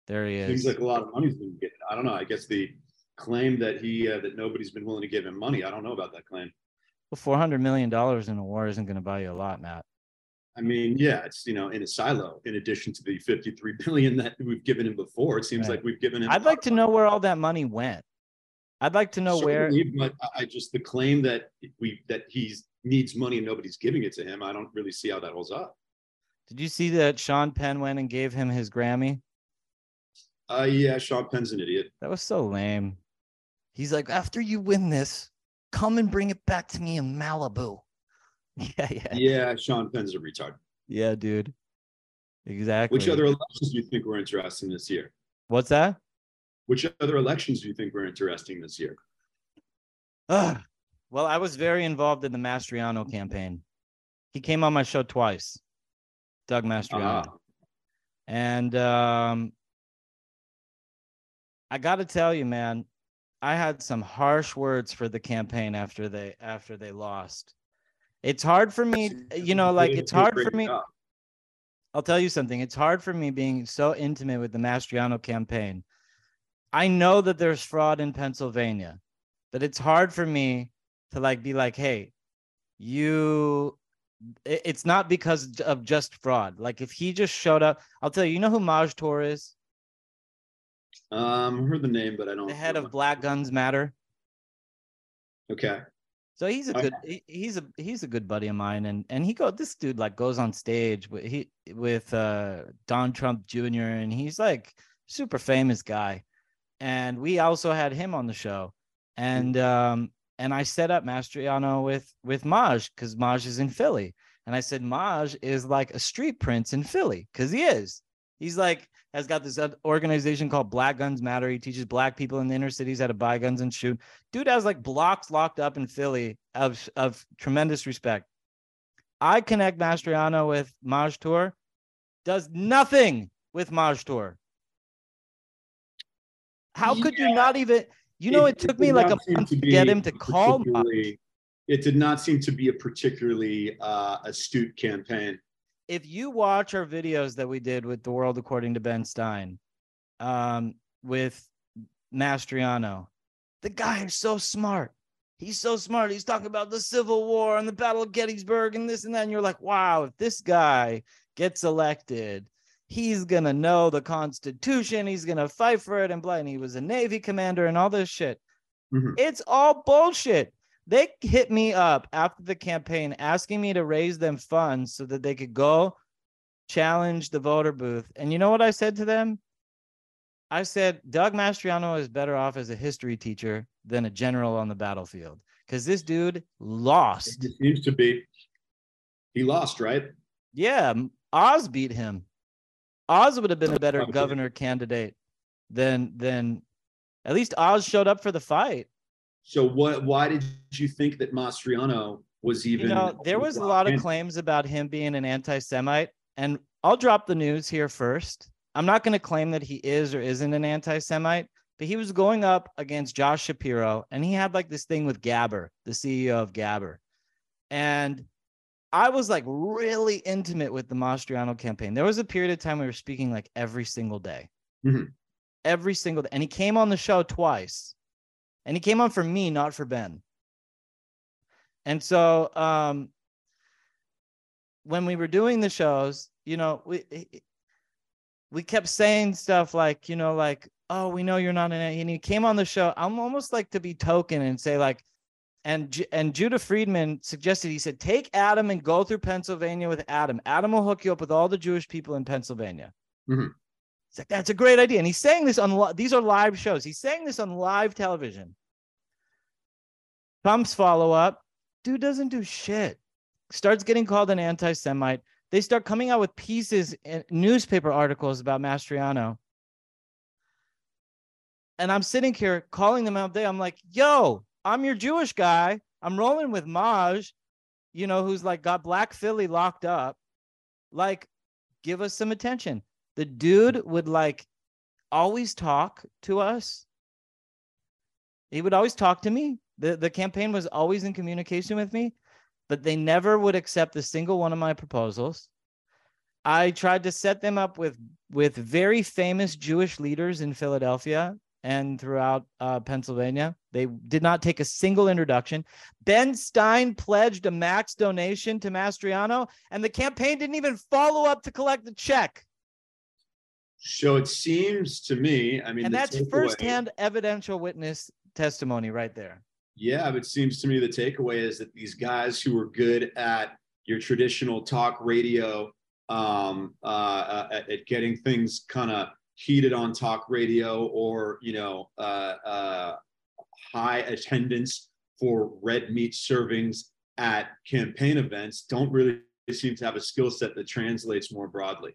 There he is. Seems like a lot of money's been given. I don't know. I guess the claim that he uh, that nobody's been willing to give him money. I don't know about that claim. Well, four hundred million dollars in a war isn't going to buy you a lot, Matt. I mean, yeah, it's you know in a silo. In addition to the fifty-three billion that we've given him before, it seems right. like we've given him. I'd like to know where all that money went. I'd like to know Certainly, where. But I just the claim that we that he needs money and nobody's giving it to him. I don't really see how that holds up. Did you see that Sean Penn went and gave him his Grammy? Uh, yeah, Sean Penn's an idiot. That was so lame. He's like, after you win this, come and bring it back to me in Malibu. Yeah, yeah. Yeah, Sean Penn's a retard. Yeah, dude. Exactly. Which other elections do you think were interesting this year? What's that? Which other elections do you think were interesting this year? Uh, well, I was very involved in the Mastriano campaign. He came on my show twice, Doug Mastriano. Uh-huh. And um, I got to tell you, man, I had some harsh words for the campaign after they after they lost. It's hard for me, you know, like it's hard for me. I'll tell you something. It's hard for me being so intimate with the Mastriano campaign. I know that there's fraud in Pennsylvania, but it's hard for me to like be like, hey, you it's not because of just fraud. Like if he just showed up, I'll tell you, you know who Maj Toure is? Um, heard the name, but I don't. The head of Black Guns Matter. Okay. So he's a good he, he's a he's a good buddy of mine, and and he go this dude like goes on stage with he with uh Don Trump Jr. and he's like super famous guy, and we also had him on the show, and um and I set up Mastriano with with Maj because Maj is in Philly, and I said Maj is like a street prince in Philly because he is. He's like has got this organization called Black Guns Matter. He teaches black people in the inner cities how to buy guns and shoot. Dude has like blocks locked up in Philly of, of tremendous respect. I connect Mastriano with Maj Toure, does nothing with Maj Toure. How yeah. could you not even? You know, it, it took me like a month to, to get him to call. Me. It did not seem to be a particularly uh, astute campaign if you watch our videos that we did with the world according to Ben Stein, um, with Mastriano, the guy is so smart. He's so smart. He's talking about the Civil War and the Battle of Gettysburg and this and that. And you're like, wow, if this guy gets elected, he's gonna know the Constitution. He's gonna fight for it and blah. And he was a Navy commander and all this shit. Mm-hmm. It's all bullshit. They hit me up after the campaign asking me to raise them funds so that they could go challenge the voter booth. And you know what I said to them? I said, Doug Mastriano is better off as a history teacher than a general on the battlefield because this dude lost. It seems to be. He lost, right? Yeah. Oz beat him. Oz would have been a better governor candidate than than at least Oz showed up for the fight. So what? Why did you think that Mastriano was even? You know, there was a lot of claims about him being an anti-Semite, and I'll drop the news here first. I'm not going to claim that he is or isn't an anti-Semite, but he was going up against Josh Shapiro, and he had like this thing with Gabber, the CEO of Gabber, and I was like really intimate with the Mastriano campaign. There was a period of time we were speaking like every single day, mm-hmm. every single day, and he came on the show twice and he came on for me, not for Ben. And so um, when we were doing the shows, you know, we we kept saying stuff like, you know, like, oh, we know you're not it. And he came on the show. I'm almost like to be token and say like, and and Judah Friedman suggested he said take Adam and go through Pennsylvania with Adam. Adam will hook you up with all the Jewish people in Pennsylvania. Mm-hmm. He's like, that's a great idea. And he's saying this on these are live shows. He's saying this on live television. Trump's follow up, dude doesn't do shit. Starts getting called an anti-Semite. they start coming out with pieces and newspaper articles about Mastriano. And I'm sitting here calling them out there. I'm like, yo, I'm your Jewish guy. I'm rolling with Maj, you know, who's like got Black Philly locked up. Like, give us some attention. The dude would like always talk to us. He would always talk to me. The, the campaign was always in communication with me but they never would accept a single one of my proposals. I tried to set them up with with very famous Jewish leaders in Philadelphia and throughout uh, Pennsylvania. They did not take a single introduction. Ben Stein pledged a max donation to Mastriano, and the campaign didn't even follow up to collect the check. So it seems to me, I mean, and that's firsthand evidential witness testimony right there. Yeah, it seems to me the takeaway is that these guys who are good at your traditional talk radio, um, uh, uh, at, at, getting things kind of heated on talk radio, or you know, uh, uh, high attendance for red meat servings at campaign events, don't really seem to have a skill set that translates more broadly.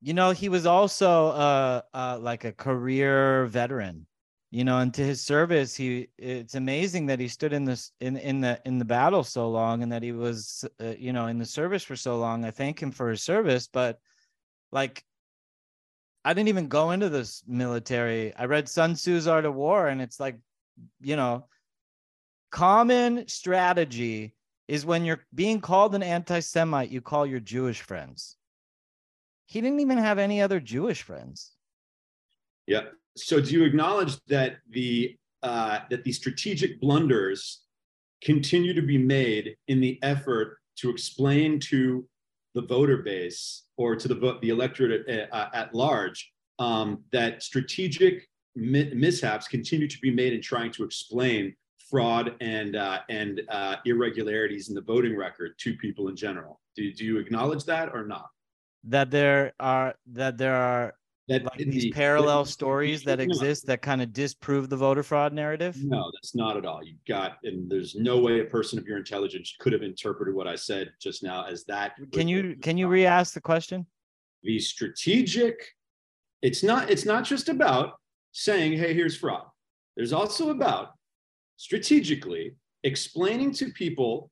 You know, he was also uh, uh, like a career veteran you know and to his service he it's amazing that he stood in this in in the in the battle so long and that he was uh, you know in the service for so long. I thank him for his service but like i didn't even go into this military. I read sun tzu's art of war and it's like you know common strategy is when you're being called an anti-semite you call your jewish friends he didn't even have any other jewish friends yeah so do you acknowledge that the uh, that the strategic blunders continue to be made in the effort to explain to the voter base or to the the electorate at, uh, at large um, that strategic mi- mishaps continue to be made in trying to explain fraud and uh, and uh, irregularities in the voting record to people in general. Do, do you acknowledge that or not? That there are that there are that like these the, parallel the, stories that exist that kind of disprove the voter fraud narrative? No, that's not at all. You got, and there's no way a person of your intelligence could have interpreted what I said just now as that. Can you can you re-ask the question? The strategic. It's not. It's not just about saying, "Hey, here's fraud." There's also about strategically explaining to people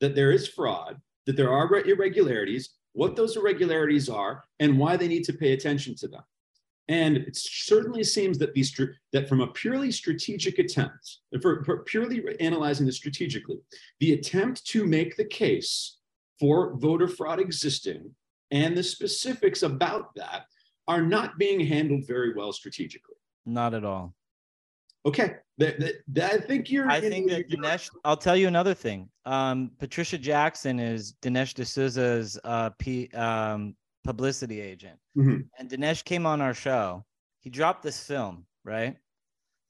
that there is fraud, that there are irregularities, what those irregularities are, and why they need to pay attention to them. And it certainly seems that these that from a purely strategic attempt, for, for purely analyzing this strategically, the attempt to make the case for voter fraud existing and the specifics about that are not being handled very well strategically. Not at all. Okay, that, that, I think you're. I think that Dinesh. I'll tell you another thing. Um, Patricia Jackson is Dinesh D'Souza's uh, P, um, publicity agent, mm-hmm. and Dinesh came on our show. He dropped this film. Right,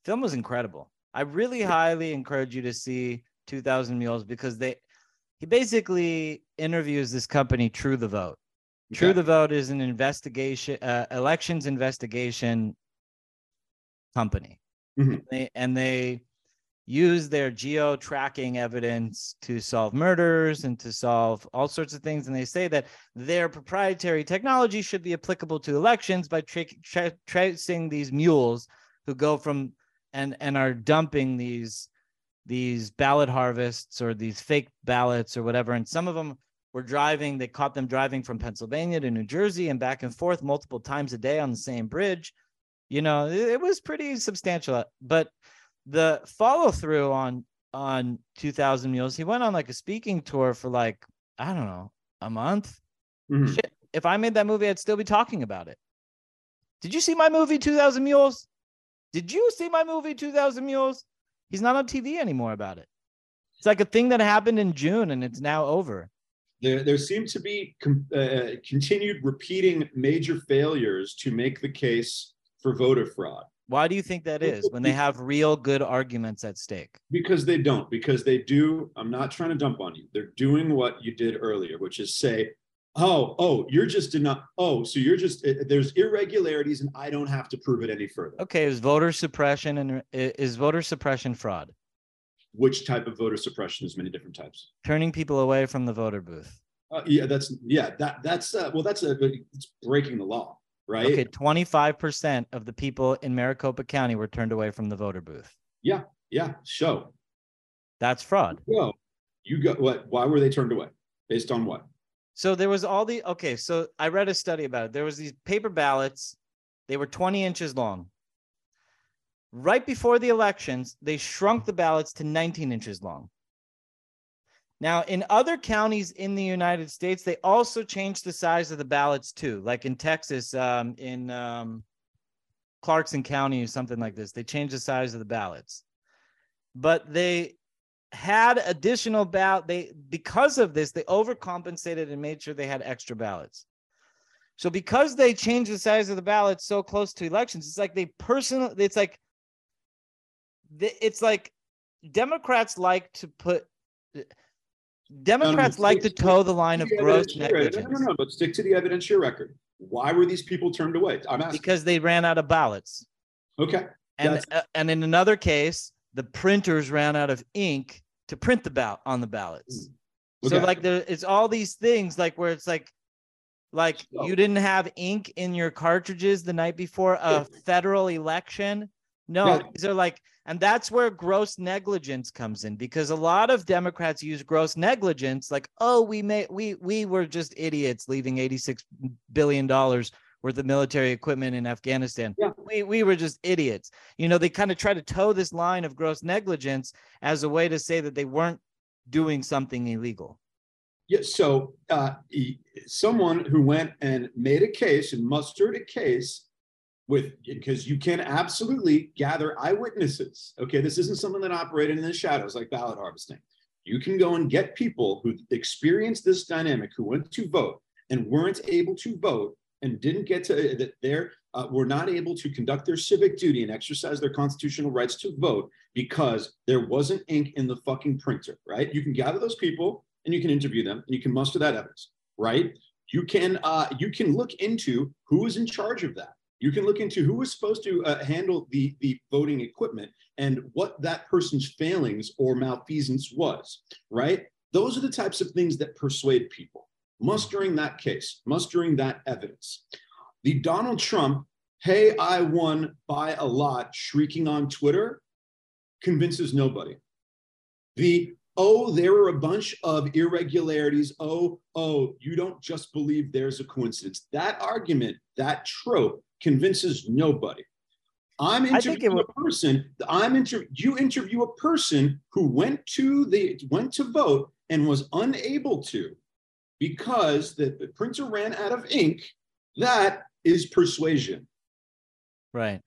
film was incredible. I really highly encourage you to see 2,000 Mules because they. He basically interviews this company, True the Vote. Okay. True the Vote is an investigation, uh, elections investigation company Mm-hmm. They, and they use their geo tracking evidence to solve murders and to solve all sorts of things. And they say that their proprietary technology should be applicable to elections by tra- tra- tracing these mules who go from and and are dumping these these ballot harvests or these fake ballots or whatever. And some of them were driving, they caught them driving from Pennsylvania to New Jersey and back and forth multiple times a day on the same bridge you know it, it was pretty substantial but the follow through on on 2000 mules he went on like a speaking tour for like i don't know a month? Mm-hmm. Shit, if i made that movie i'd still be talking about it. Did you see my movie 2000 mules? Did you see my movie 2000 mules? He's not on tv anymore about it. It's like a thing that happened in june and it's now over. There, there seem to be com- uh, continued repeating major failures to make the case for voter fraud. Why do you think that is when they have real good arguments at stake? Because they don't, because they do. I'm not trying to dump on you. They're doing what you did earlier, which is say, oh, oh, you're just not, oh, so you're just, there's irregularities and I don't have to prove it any further. Okay. Is voter suppression and is voter suppression fraud? which type of voter suppression? There's many different types. Turning people away from the voter booth. Uh, yeah, that's yeah. That that's uh, well, that's a it's breaking the law, right? Okay, twenty five percent of the people in Maricopa County were turned away from the voter booth. Yeah, yeah. Show. That's fraud. Go. You go. What? Why were they turned away? Based on what? So there was all the okay. So I read a study about it. There was these paper ballots. They were twenty inches long. Right before the elections, they shrunk the ballots to 19 inches long. Now, in other counties in the United States, they also changed the size of the ballots too. Like in Texas, um, in um, Clarkson County or something like this, they changed the size of the ballots. But they had additional ballot. They because of this, they overcompensated and made sure they had extra ballots. So because they changed the size of the ballots so close to elections, it's like they personally. It's like it's like Democrats like to put Democrats like to toe the line of gross negligence. No, no, no, but stick to the evidentiary record. Why were these people turned away? I'm asking. Because they ran out of ballots. Okay. And uh, and in another case, the printers ran out of ink to print the ballot on the ballots. Hmm. Okay. So like there, it's all these things like where it's like like so, you didn't have ink in your cartridges the night before a federal election. No, yeah. these are like and that's where gross negligence comes in because a lot of Democrats use gross negligence like, oh, we may we we were just idiots leaving 86 billion dollars worth of military equipment in Afghanistan. Yeah. We we were just idiots. You know, they kind of try to toe this line of gross negligence as a way to say that they weren't doing something illegal. Yeah, so uh, someone who went and made a case and mustered a case with because you can absolutely gather eyewitnesses. Okay, this isn't something that operated in the shadows like ballot harvesting. You can go and get people who experienced this dynamic, who went to vote and weren't able to vote and didn't get to that they're uh, were not able to conduct their civic duty and exercise their constitutional rights to vote because there wasn't ink in the fucking printer. Right? You can gather those people and you can interview them and you can muster that evidence. Right? You can uh, you can look into who is in charge of that you can look into who was supposed to uh, handle the, the voting equipment and what that person's failings or malfeasance was, right? Those are the types of things that persuade people. Mustering that case, mustering that evidence. The Donald Trump, hey, I won by a lot, shrieking on Twitter convinces nobody. The oh, there were a bunch of irregularities. Oh, oh, you don't just believe there's a coincidence. That argument, that trope convinces nobody. I'm interviewing a person. I'm inter- You interview a person who went to the went to vote and was unable to because the, the printer ran out of ink. That is persuasion. Right.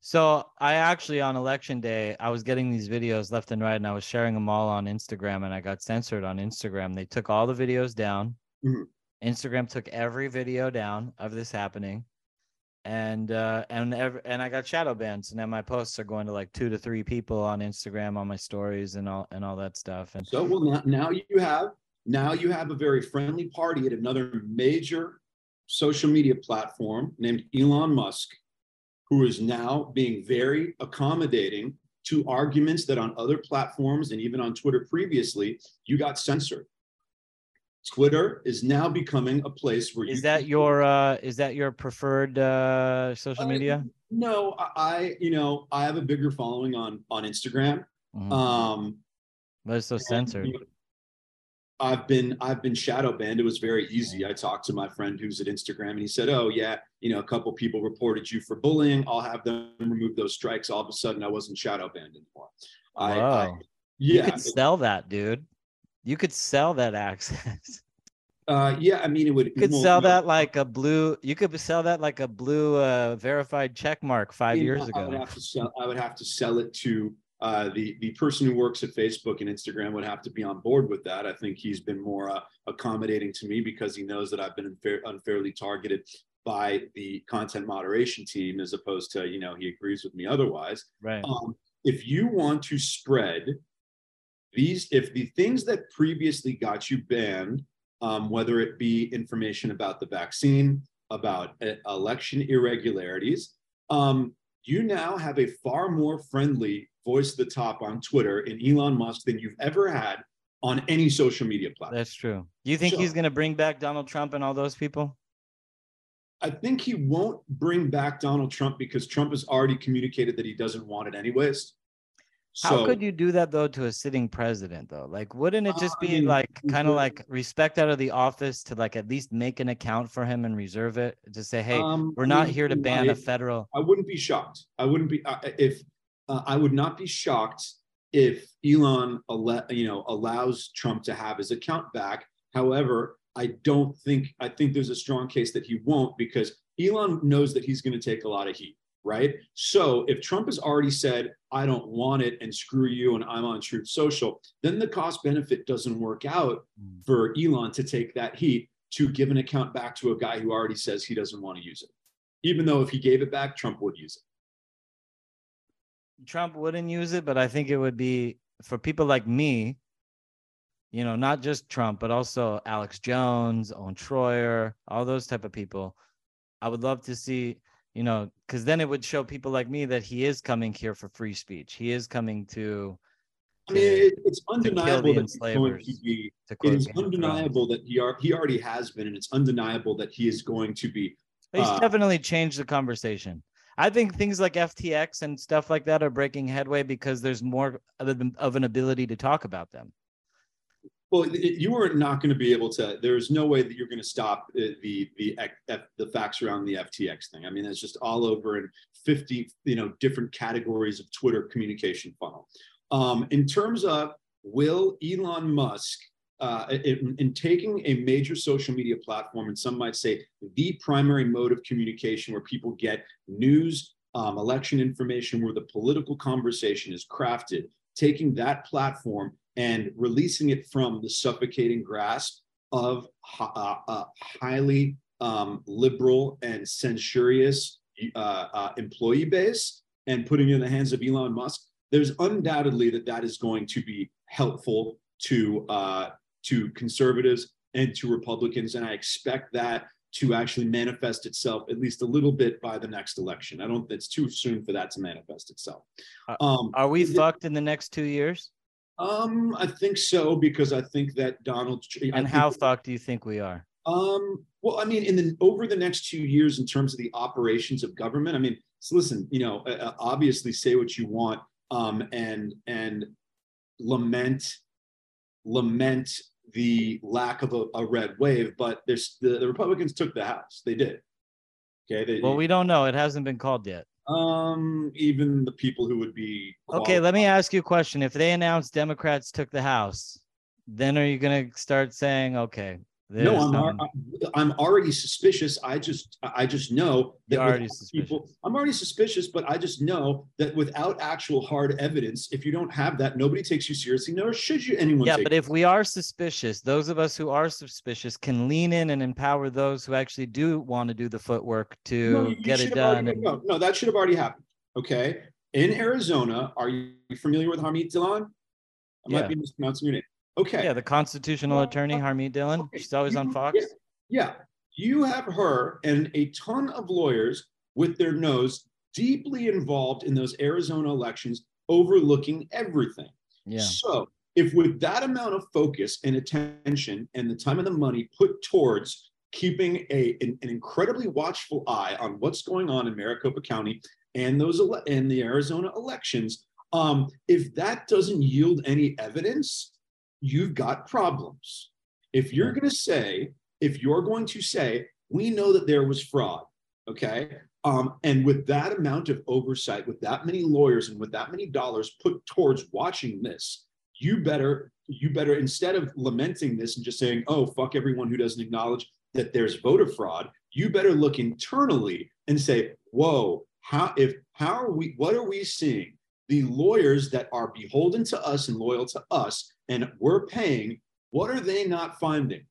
So I actually on election day I was getting these videos left and right, and I was sharing them all on Instagram, and I got censored on Instagram. They took all the videos down. Mm-hmm. Instagram took every video down of this happening and uh and ever and I got shadow banned. So now my posts are going to like two to three people on Instagram on my stories and all and all that stuff. And so well now, now you have now you have a very friendly party at another major social media platform named Elon Musk, who is now being very accommodating to arguments that on other platforms and even on Twitter previously you got censored. Twitter is now becoming a place where is that your uh, is that your preferred uh, social media? no, I you know I have a bigger following on on Instagram. Mm-hmm. Um, but it's so censored. I've been I've been shadow banned. It was very easy. I talked to my friend who's at Instagram, and he said, "Oh yeah, you know, a couple people reported you for bullying. I'll have them remove those strikes." All of a sudden, I wasn't shadow banned anymore. Wow. I, I, yeah, you could sell that, dude. You could sell that access. Uh, yeah, I mean, it would. You could sell that like a blue. You could sell that like a blue uh, verified check mark five I mean, years ago. I would have to sell. I would have to sell it to uh, the the person who works at Facebook and Instagram would have to be on board with that. I think he's been more uh, accommodating to me because he knows that I've been unfair, unfairly targeted by the content moderation team, as opposed to you know he agrees with me otherwise. Right. Um, if you want to spread these if the things that previously got you banned um, whether it be information about the vaccine about uh, election irregularities um, you now have a far more friendly voice at the top on Twitter in Elon Musk than you've ever had on any social media platform. That's true. Do you think So- he's going to bring back Donald Trump and all those people? I think he won't bring back Donald Trump because Trump has already communicated that he doesn't want it anyways. How So could you do that though to a sitting president though? Like, wouldn't it just I be mean, like kind of like respect out of the office to like at least make an account for him and reserve it to say, hey, um, we're not here to ban I- a federal. I wouldn't be shocked. I wouldn't be uh, if uh, I would not be shocked if Elon ele- you know allows Trump to have his account back. However, I don't think I think there's a strong case that he won't because Elon knows that he's going to take a lot of heat, right? So if Trump has already said I don't want it and screw you and I'm on Truth Social, then the cost benefit doesn't work out Mm. for Elon to take that heat to give an account back to a guy who already says he doesn't want to use it. Even though if he gave it back, Trump would use it. Trump wouldn't use it, but I think it would be for people like me, you know, not just Trump, but also Alex Jones, Owen Shroyer, all those type of people. I would love to see, you know, because then it would show people like me that he is coming here for free speech. He is coming to, I mean, it, it's undeniable that he's going to be. to It is Game of Thrones. undeniable that he are, he already has been, and it's undeniable that he is going to be. He's uh, definitely changed the conversation. I think things like FTX and stuff like that are breaking headway because there's more of an ability to talk about them. Well, you are not going to be able to. There's no way that you're going to stop uh, the the the facts around the FTX thing. I mean, it's just all over in 50 you know different categories of Twitter communication funnel. Um, in terms of will Elon Musk, uh, in, in taking a major social media platform, and some might say the primary mode of communication where people get news, um, election information, where the political conversation is crafted, taking that platform and releasing it from the suffocating grasp of uh, uh, highly um, liberal and censorious uh, uh, employee base and putting it in the hands of Elon Musk, there's undoubtedly that that is going to be helpful to uh, to conservatives and to Republicans, and I expect that to actually manifest itself at least a little bit by the next election. I don't. It's too soon for that to manifest itself. Uh, Um, Are we is it- fucked in the next two years? Um, I think so because I think that Donald I And how fucked do you think we are? Um, well, I mean, in the over the next two years, in terms of the operations of government, I mean, so listen, you know, uh, uh, obviously say what you want, um, and and lament lament the lack of a, a red wave, but there's the, the Republicans took the House. They did. Okay. They, Well, we don't know. It hasn't been called yet. Um even the people who would be Okay, let me ask you a question. If they announce Democrats took the House, then are you going to start saying, okay, no, I'm, I'm already suspicious. I just I just know that already people, I'm already suspicious, but I just know that without actual hard evidence, if you don't have that, nobody takes you seriously, nor should you anyone. yeah, but if we are suspicious, those of us who are suspicious can lean in and empower those who actually do want to do the footwork to No, get it already- done. and- no, no, that should have already happened. Okay. In Arizona, are you familiar with Harmeet Dhillon? I Yeah. might be mispronouncing your name. Okay. Yeah, the constitutional attorney Harmeet Dhillon. Okay, She's always on Fox. Yeah, yeah. You have her and a ton of lawyers with their nose deeply involved in those Arizona elections, overlooking everything. Yeah. So, if with that amount of focus and attention and the time and the money put towards keeping a, an, an incredibly watchful eye on what's going on in Maricopa County and those ele- and the Arizona elections, um, if that doesn't yield any evidence, you've got problems. If you're going to say, if you're going to say, we know that there was fraud, okay, um, and with that amount of oversight, with that many lawyers and with that many dollars put towards watching this, you better you better instead of lamenting this and just saying, oh fuck everyone who doesn't acknowledge that there's voter fraud, you better look internally and say, whoa, how if how are we what are we seeing? The lawyers that are beholden to us and loyal to us and we're paying, what are they not finding?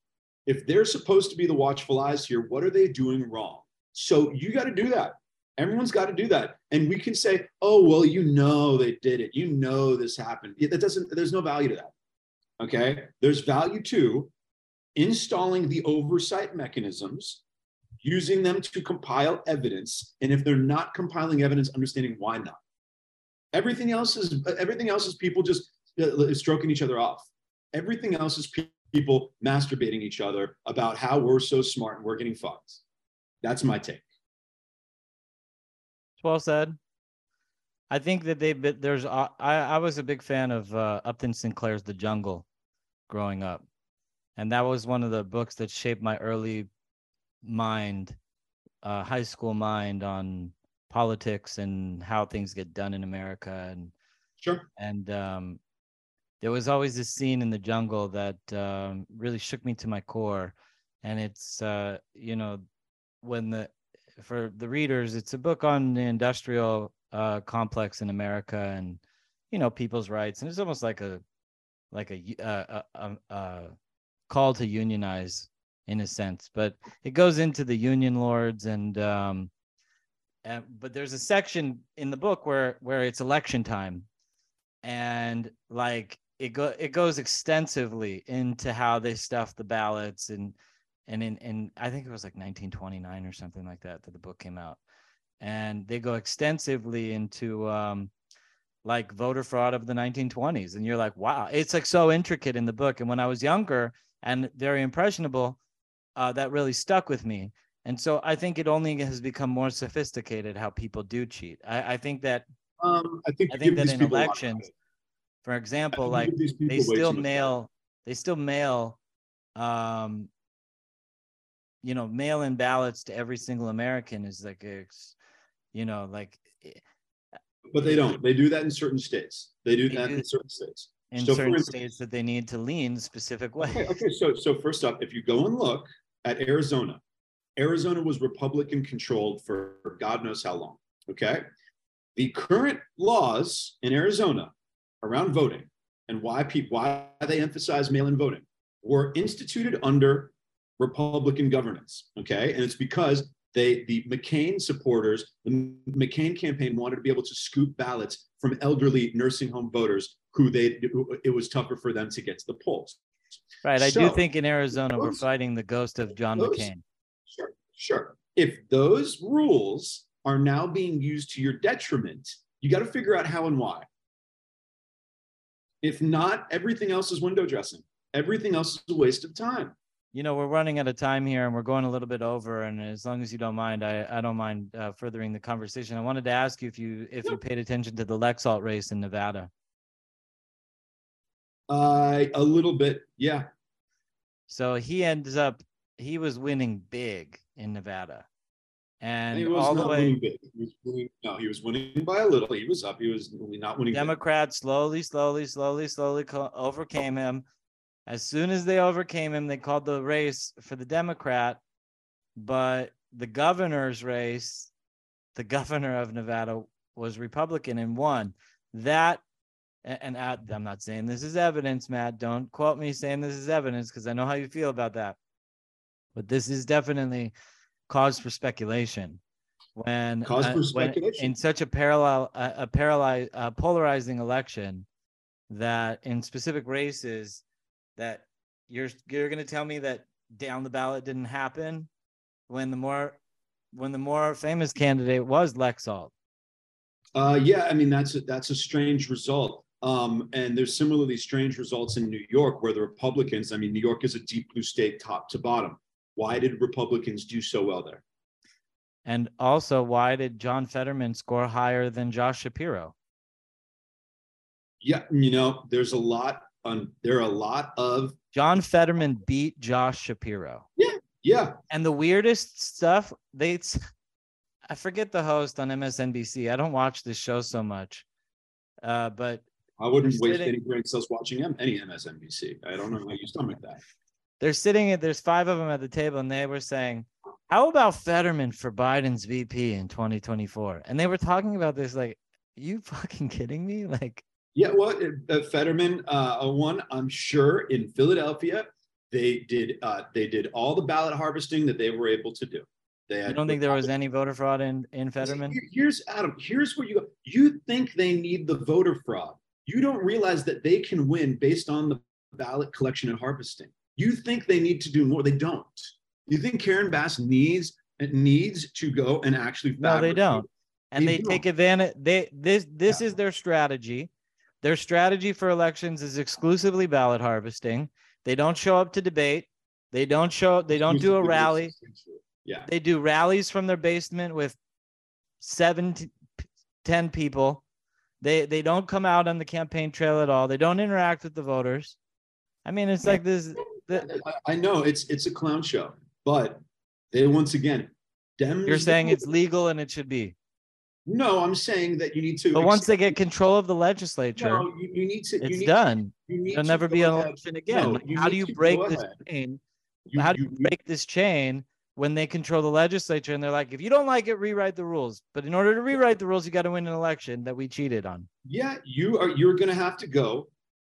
If they're supposed to be the watchful eyes here, what are they doing wrong? So you got to do that. Everyone's got to do that. And we can say, oh, well, you know they did it. You know this happened. That doesn't, there's no value to that. Okay. There's value to installing the oversight mechanisms, using them to compile evidence. And if they're not compiling evidence, understanding why not. Everything else is everything else is people just uh, stroking each other off. Everything else is people masturbating each other about how we're so smart and we're getting fucked. That's my take. Well said. I think that they there's uh, I I was a big fan of uh, Upton Sinclair's The Jungle growing up. And that was one of the books that shaped my early mind, uh, high school mind on politics and how things get done in America. And sure. And um, there was always this scene in the jungle that um, really shook me to my core. And it's uh, you know when the for the readers, it's a book on the industrial uh, complex in America and you know people's rights, and it's almost like a like a uh, a, a, a call to unionize in a sense, but it goes into the union lords and um, but there's a section in the book where where it's election time, and like it go it goes extensively into how they stuff the ballots and and in and I think it was like 1929 or something like that that the book came out, and they go extensively into um, like voter fraud of the 1920s, and you're like, wow, it's like so intricate in the book. And when I was younger and very impressionable, uh, that really stuck with me. And so I think it only has become more sophisticated how people do cheat. I, I think that um, I think I think that in elections, for example, like they still mail they still mail um you know mail in ballots to every single American is like a, you know like eh, but they don't. They do that in certain states. They do they that do, in certain states. in so certain states that they need to lean specific way okay, okay so so first up if you go and look at Arizona. Arizona was Republican controlled for God knows how long. Okay. The current laws in Arizona around voting and why people why they emphasize mail-in voting were instituted under Republican governance. Okay. And it's because they the McCain supporters, the McCain campaign wanted to be able to scoop ballots from elderly nursing home voters who they it was tougher for them to get to the polls. Right. I so, do think in Arizona those, we're fighting the ghost of John those, McCain. Sure. If those rules are now being used to your detriment, you got to figure out how and why. If not, everything else is window dressing. Everything else is a waste of time. You know, we're running out of time here and we're going a little bit over. And as long as you don't mind, I, I don't mind uh, furthering the conversation. I wanted to ask you if you if you paid attention to the Laxalt race in Nevada. Uh, a little bit, yeah. So he ends up he was winning big in Nevada, and he was all the way. He was winning, no, he was winning by a little. He was up. He was not winning. Democrats slowly, slowly, slowly, slowly overcame him. As soon as they overcame him, they called the race for the Democrat, but the governor's race, the governor of Nevada was Republican and won. That and, and I'm not saying this is evidence, Matt. Don't quote me saying this is evidence because I know how you feel about that. But this is definitely cause for speculation. When, cause uh, for speculation. When in such a parallel, uh, a parallel, uh, polarizing election, that in specific races, that you're you're going to tell me that down the ballot didn't happen when the more when the more famous candidate was Laxalt. Uh, yeah, I mean that's a, that's a strange result. Um, and there's similarly strange results in New York where the Republicans, I mean, New York is a deep blue state top to bottom. Why did Republicans do so well there? And also, why did John Fetterman score higher than Josh Shapiro? Yeah, you know, there's a lot on there are a lot of John Fetterman beat Josh Shapiro. Yeah, yeah. And the weirdest stuff, they I forget the host on MSNBC. I don't watch this show so much. Uh, but I wouldn't waste sitting, any brain cells watching any MSNBC. I don't know how you stomach that. They're sitting at there's five of them at the table, and they were saying, "How about Fetterman for Biden's VP in 2024?" And they were talking about this like, "You fucking kidding me?" Like, yeah, well, uh, Fetterman, uh, one I'm sure in Philadelphia, they did uh, they did all the ballot harvesting that they were able to do. They you don't think there was any voter fraud in in Fetterman? Here's Adam. Here's where you go. You think they need the voter fraud? you don't realize that they can win based on the ballot collection and harvesting. You think they need to do more, they don't. You think Karen Bass needs needs to go and actually. No, they don't. And they, They take advantage. They this this is their strategy. Their strategy for elections is exclusively ballot harvesting. They don't show up to debate. They don't show. They don't do a rally. Yeah. They do rallies from their basement with seven, to ten people. They they don't come out on the campaign trail at all. They don't interact with the voters. I mean, it's like this. The, I- I know it's it's a clown show, but they once again, Dems. you're saying it's legal and it should be. no. I'm saying that you need to. But once they get control of the legislature, no, you, you need to. you it's need done. You need There'll never be an ahead- election again. No, Like, how do you break go this ahead. chain? You- how do you- you break this chain when they control the legislature and they're like, if you don't like it, rewrite the rules. But in order to rewrite the rules, you got to win an election that we cheated on. Yeah, you are. You're going to have to go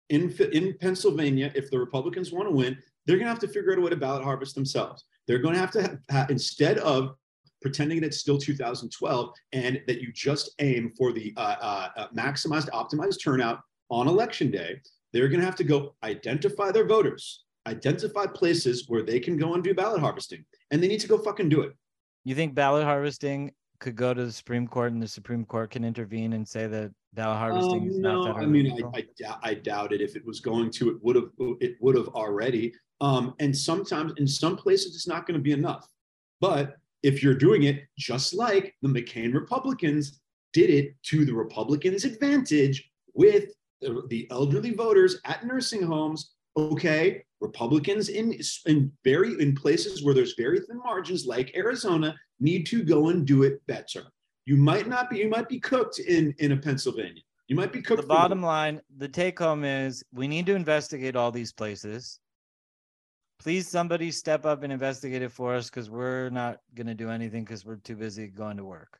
in in Pennsylvania if the Republicans want to win. They're going to have to figure out a way to ballot harvest themselves. They're going to have to have, ha- instead of pretending that it's still 2012 and that you just aim for the uh, uh, uh, maximized, optimized turnout on election day. They're going to have to go identify their voters, identify places where they can go and do ballot harvesting, and they need to go fucking do it. You think ballot harvesting could go to the Supreme Court and the Supreme Court can intervene and say that ballot harvesting Um, is no, not federally I mean. I, I, doubt, I doubt it. If it was going to, it would have, it would have already. Um, and sometimes in some places, it's not going to be enough. But if you're doing it just like the McCain Republicans did it to the Republicans' advantage with the, the elderly voters at nursing homes, okay, Republicans in in very in places where there's very thin margins, like Arizona, need to go and do it better. You might not be, you might be cooked in in a Pennsylvania. You might be cooked. the bottom line, the take home is we need to investigate all these places. Please, somebody step up and investigate it for us because we're not going to do anything because we're too busy going to work.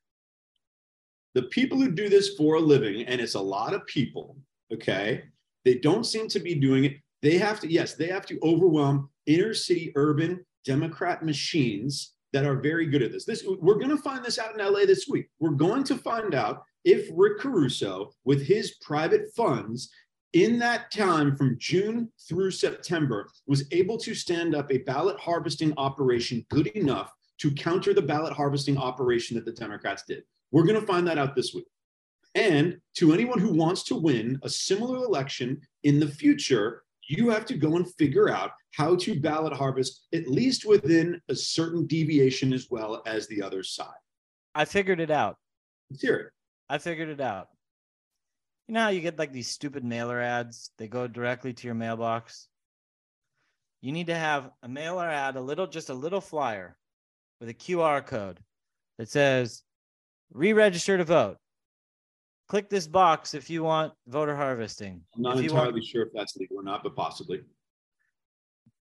the people who do this for a living, and it's a lot of people, okay, they don't seem to be doing it. They have to, yes, they have to overwhelm inner city urban Democrat machines that are very good at this. This we're going to find this out in LA this week. We're going to find out if Rick Caruso, with his private funds, in that time from June through September, was able to stand up a ballot harvesting operation good enough to counter the ballot harvesting operation that the Democrats did. We're going to find that out this week. And to anyone who wants to win a similar election in the future, you have to go and figure out how to ballot harvest, at least within a certain deviation as well as the other side. I figured it out. Let's hear it. I figured it out. You know how you get like these stupid mailer ads? They go directly to your mailbox. You need to have a mailer ad, a little, just a little flyer with a QR code that says re-register to vote. Click this box if you want voter harvesting. I'm not If entirely want- sure if that's legal or not, but possibly.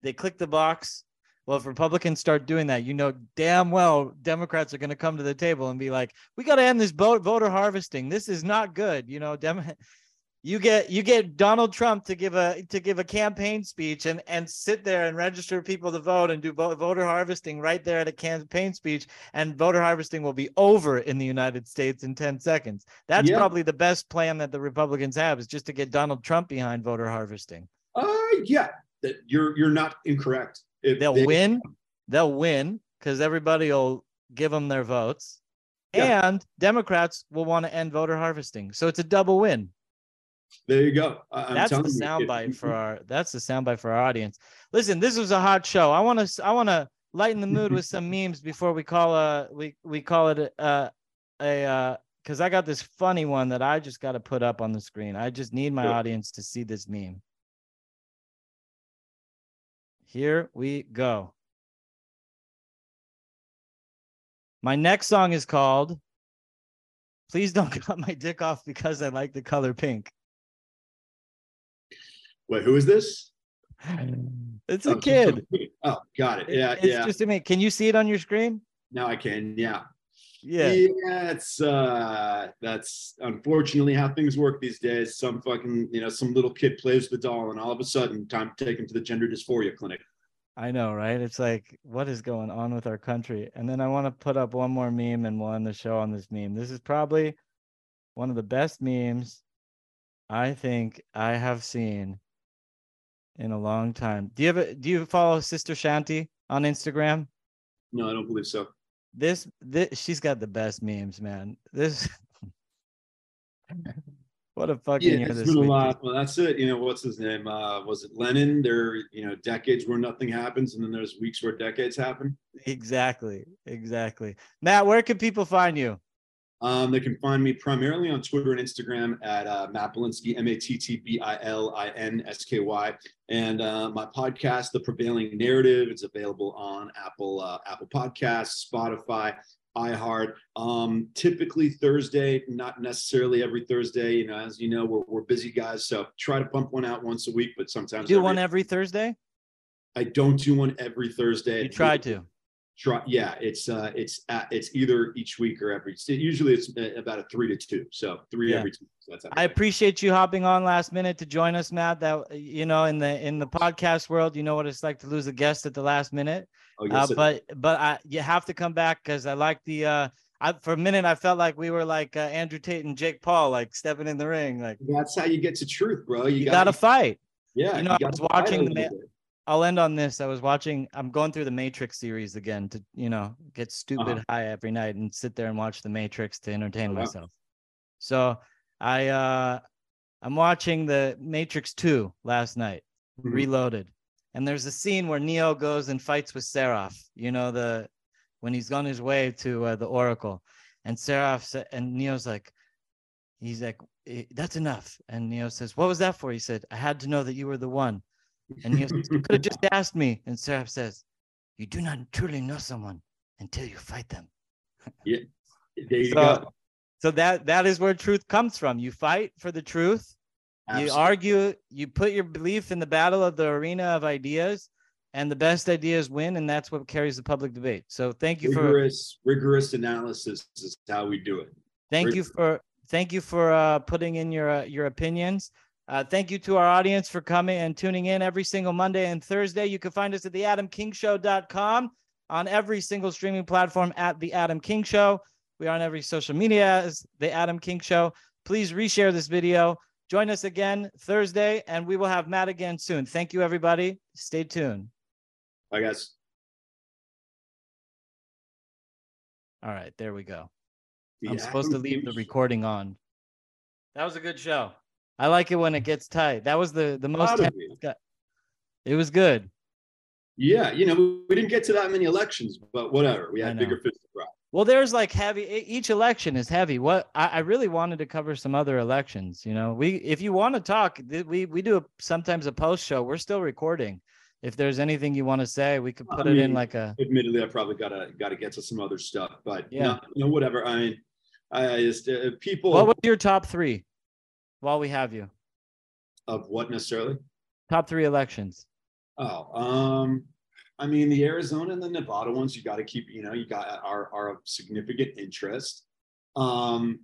they click the box. Well, if Republicans start doing that, you know damn well Democrats are going to come to the table and be like, "We got to end this vote voter harvesting. This is not good." You know, Dem- you get you get Donald Trump to give a to give a campaign speech and and sit there and register people to vote and do vo- voter harvesting right there at a campaign speech, and voter harvesting will be over in the United States in ten seconds. That's Yeah. probably the best plan that the Republicans have is just to get Donald Trump behind voter harvesting. Uh, yeah, that you're you're not incorrect. If they'll they- win they'll win because everybody will give them their votes Yeah. and democrats will want to end voter harvesting so it's a double win There you go. I- I'm that's the telling you, if soundbite for our that's the soundbite for our audience listen this was a hot show i want to i want to lighten the mood with some memes before we call a. we we call it uh a uh because i got this funny one that i just got to put up on the screen i just need my Sure. audience to see this meme here we go my next song is called please don't cut my dick off because i like the color pink Wait, who is this? it's Oh, a so- kid Oh, got it. Yeah, it's yeah. just a me. Can you see it on your screen? Now I can. Yeah. Yeah. Yeah, it's uh that's unfortunately how things work these days. Some fucking, you know, some little kid plays with the doll and all of a sudden time to take him to the gender dysphoria clinic. I know, right? It's like, what is going on with our country? And then I want to put up one more meme and we'll end the show on this meme. This is probably one of the best memes I think I have seen in a long time. Do you have a, do you follow Sister Shanti on Instagram? No, I don't believe so. this this she's got the best memes, man. This what a fucking Yeah, year it's this been a lot. Well, that's it. You know, what's his name? Uh, was it Lenin? There, you know, decades where nothing happens, and then there's weeks where decades happen. Exactly, exactly. Matt, where can people find you? Um, they can find me primarily on Twitter and Instagram at uh, Matt Bilinsky, M A T T B I L I N S K Y, and uh, my podcast, The Prevailing Narrative, is available on Apple uh, Apple Podcasts, Spotify, iHeart. Um, typically Thursday, not necessarily every Thursday. You know, as you know, we're, we're busy guys, so try to pump one out once a week, but sometimes Do every- one every Thursday? I don't do one every Thursday. You try to. Try, yeah, it's uh, it's at, it's either each week or every. Usually, it's uh, about a three to two, so three Yeah. every two. So that's I appreciate you hopping on last minute to join us, Matt. That you know, in the in the podcast world, you know what it's like to lose a guest at the last minute. Oh, Uh, yes, it- but but I you have to come back because I like the uh I for a minute I felt like we were like uh, Andrew Tate and Jake Paul, like stepping in the ring. Like that's how you get to truth, bro. You, you, gotta, gotta, fight. yeah. you know, I was watching the little ma- bit. I'll end on this. I was watching. I'm going through the Matrix series again to you know get stupid Uh-huh. high every night and sit there and watch the Matrix to entertain wow. myself. So I uh I'm watching the Matrix 2 last night. Mhm. Reloaded. And there's a scene where Neo goes and fights with Seraph, you know, the when he's on his way to uh, the Oracle. And Seraph and Neo's like, he's like, "Eh, that's enough. And Neo says, What was that for? He said, I had to know that you were the one. And You could have just asked me. And Seraph says, You do not truly know someone until you fight them. Yeah. There you So, go. so that that is where truth comes from. You fight for the truth you argue you put your belief in the battle of the arena of ideas and the best ideas win and that's what carries the public debate so thank you for rigorous, rigorous analysis is how we do it. thank you for thank you for uh, putting in your uh, your opinions uh, thank you to our audience for coming and tuning in every single monday and thursday. You can find us at theadamkingshow.com on every single streaming platform at the adam king show. We are on every social media as the adam king show. Please reshare this video. Join us again thursday and we will have matt again soon. Thank you everybody. Stay tuned. I guess. all right there we go. The i'm supposed to leave the recording on. That was a good show i like it when it gets tight that was the the most Proud of tense you. guy- it was good Yeah, you know, we didn't get to that many elections, but whatever. We had bigger fish to fry. Well, there's like heavy. Each election is heavy. What I, I really wanted to cover some other elections. You know, we if you want to talk, we we do a, sometimes a post show. We're still recording. If there's anything you want to say, we could I put it in like a. Admittedly, I probably gotta gotta get to some other stuff, but Yeah. no, you know, whatever. I mean, I just uh, people What was your top three? While we have you, of what necessarily? top three elections. Oh, um, I mean, the Arizona and the Nevada ones, you got to keep, you know, you got are are of significant interest. Um,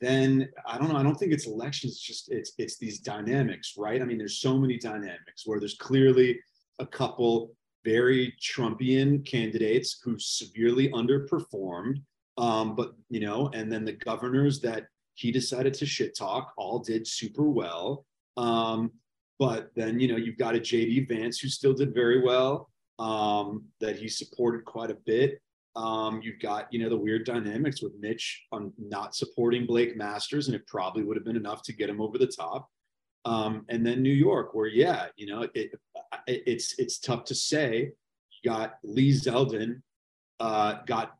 then I don't know. I don't think it's elections. It's just it's it's these dynamics, right? I mean, there's so many dynamics where there's clearly a couple very Trumpian candidates who severely underperformed. Um, but you know, and then the governors that he decided to shit talk all did super well. Um, but then you know you've got a JD Vance who still did very well. Um, that he supported quite a bit. Um, you've got you know the weird dynamics with Mitch on not supporting Blake Masters, and it probably would have been enough to get him over the top. Um, and then New York, where yeah, you know it, it it's it's tough to say. You got Lee Zeldin, uh, got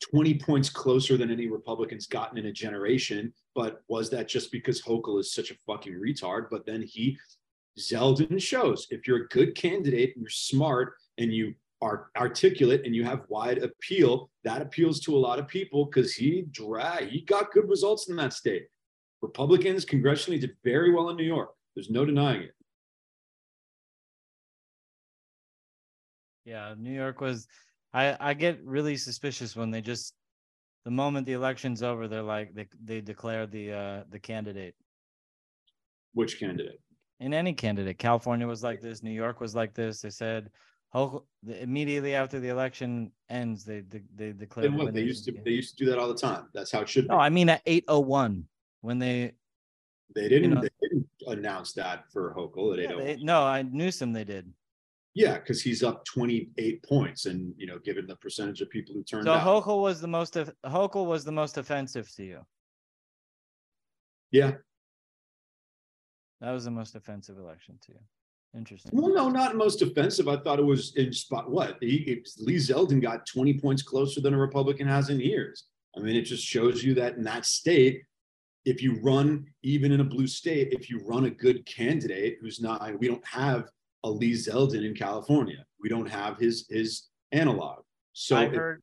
20 points closer than any Republicans gotten in a generation. But was that just because Hochul is such a fucking retard? But then he, Zeldin shows if you're a good candidate, and you're smart, and you are articulate, and you have wide appeal, that appeals to a lot of people because he dra- he got good results in that state. Republicans congressionally did very well in New York. There's no denying it. Yeah, New York was. I I get really suspicious when they just, the moment the election's over, they're like they they declare the uh the candidate. Which candidate? in any candidate. California was like this. New York was like this. They said immediately after the election ends, they they, they declare. And the what they used to they used to do that all the time. That's how it should be. No, I mean at eight oh one when they. They didn't. know- they didn't announce that for Hochul at Yeah, 801. no, I Newsom they did. Yeah, because he's up 28 points, and you know, given the percentage of people who turned So out. Hochul was the most Hochul was the most offensive to you. yeah. That was the most offensive election to you. Interesting. Well, no, not most offensive. I thought it was in spot. What he, Lee Zeldin got 20 points closer than a Republican has in years. I mean, it just shows you that in that state, if you run even in a blue state, if you run a good candidate who's not, we don't have a Lee Zeldin in California. We don't have his his analog. So I heard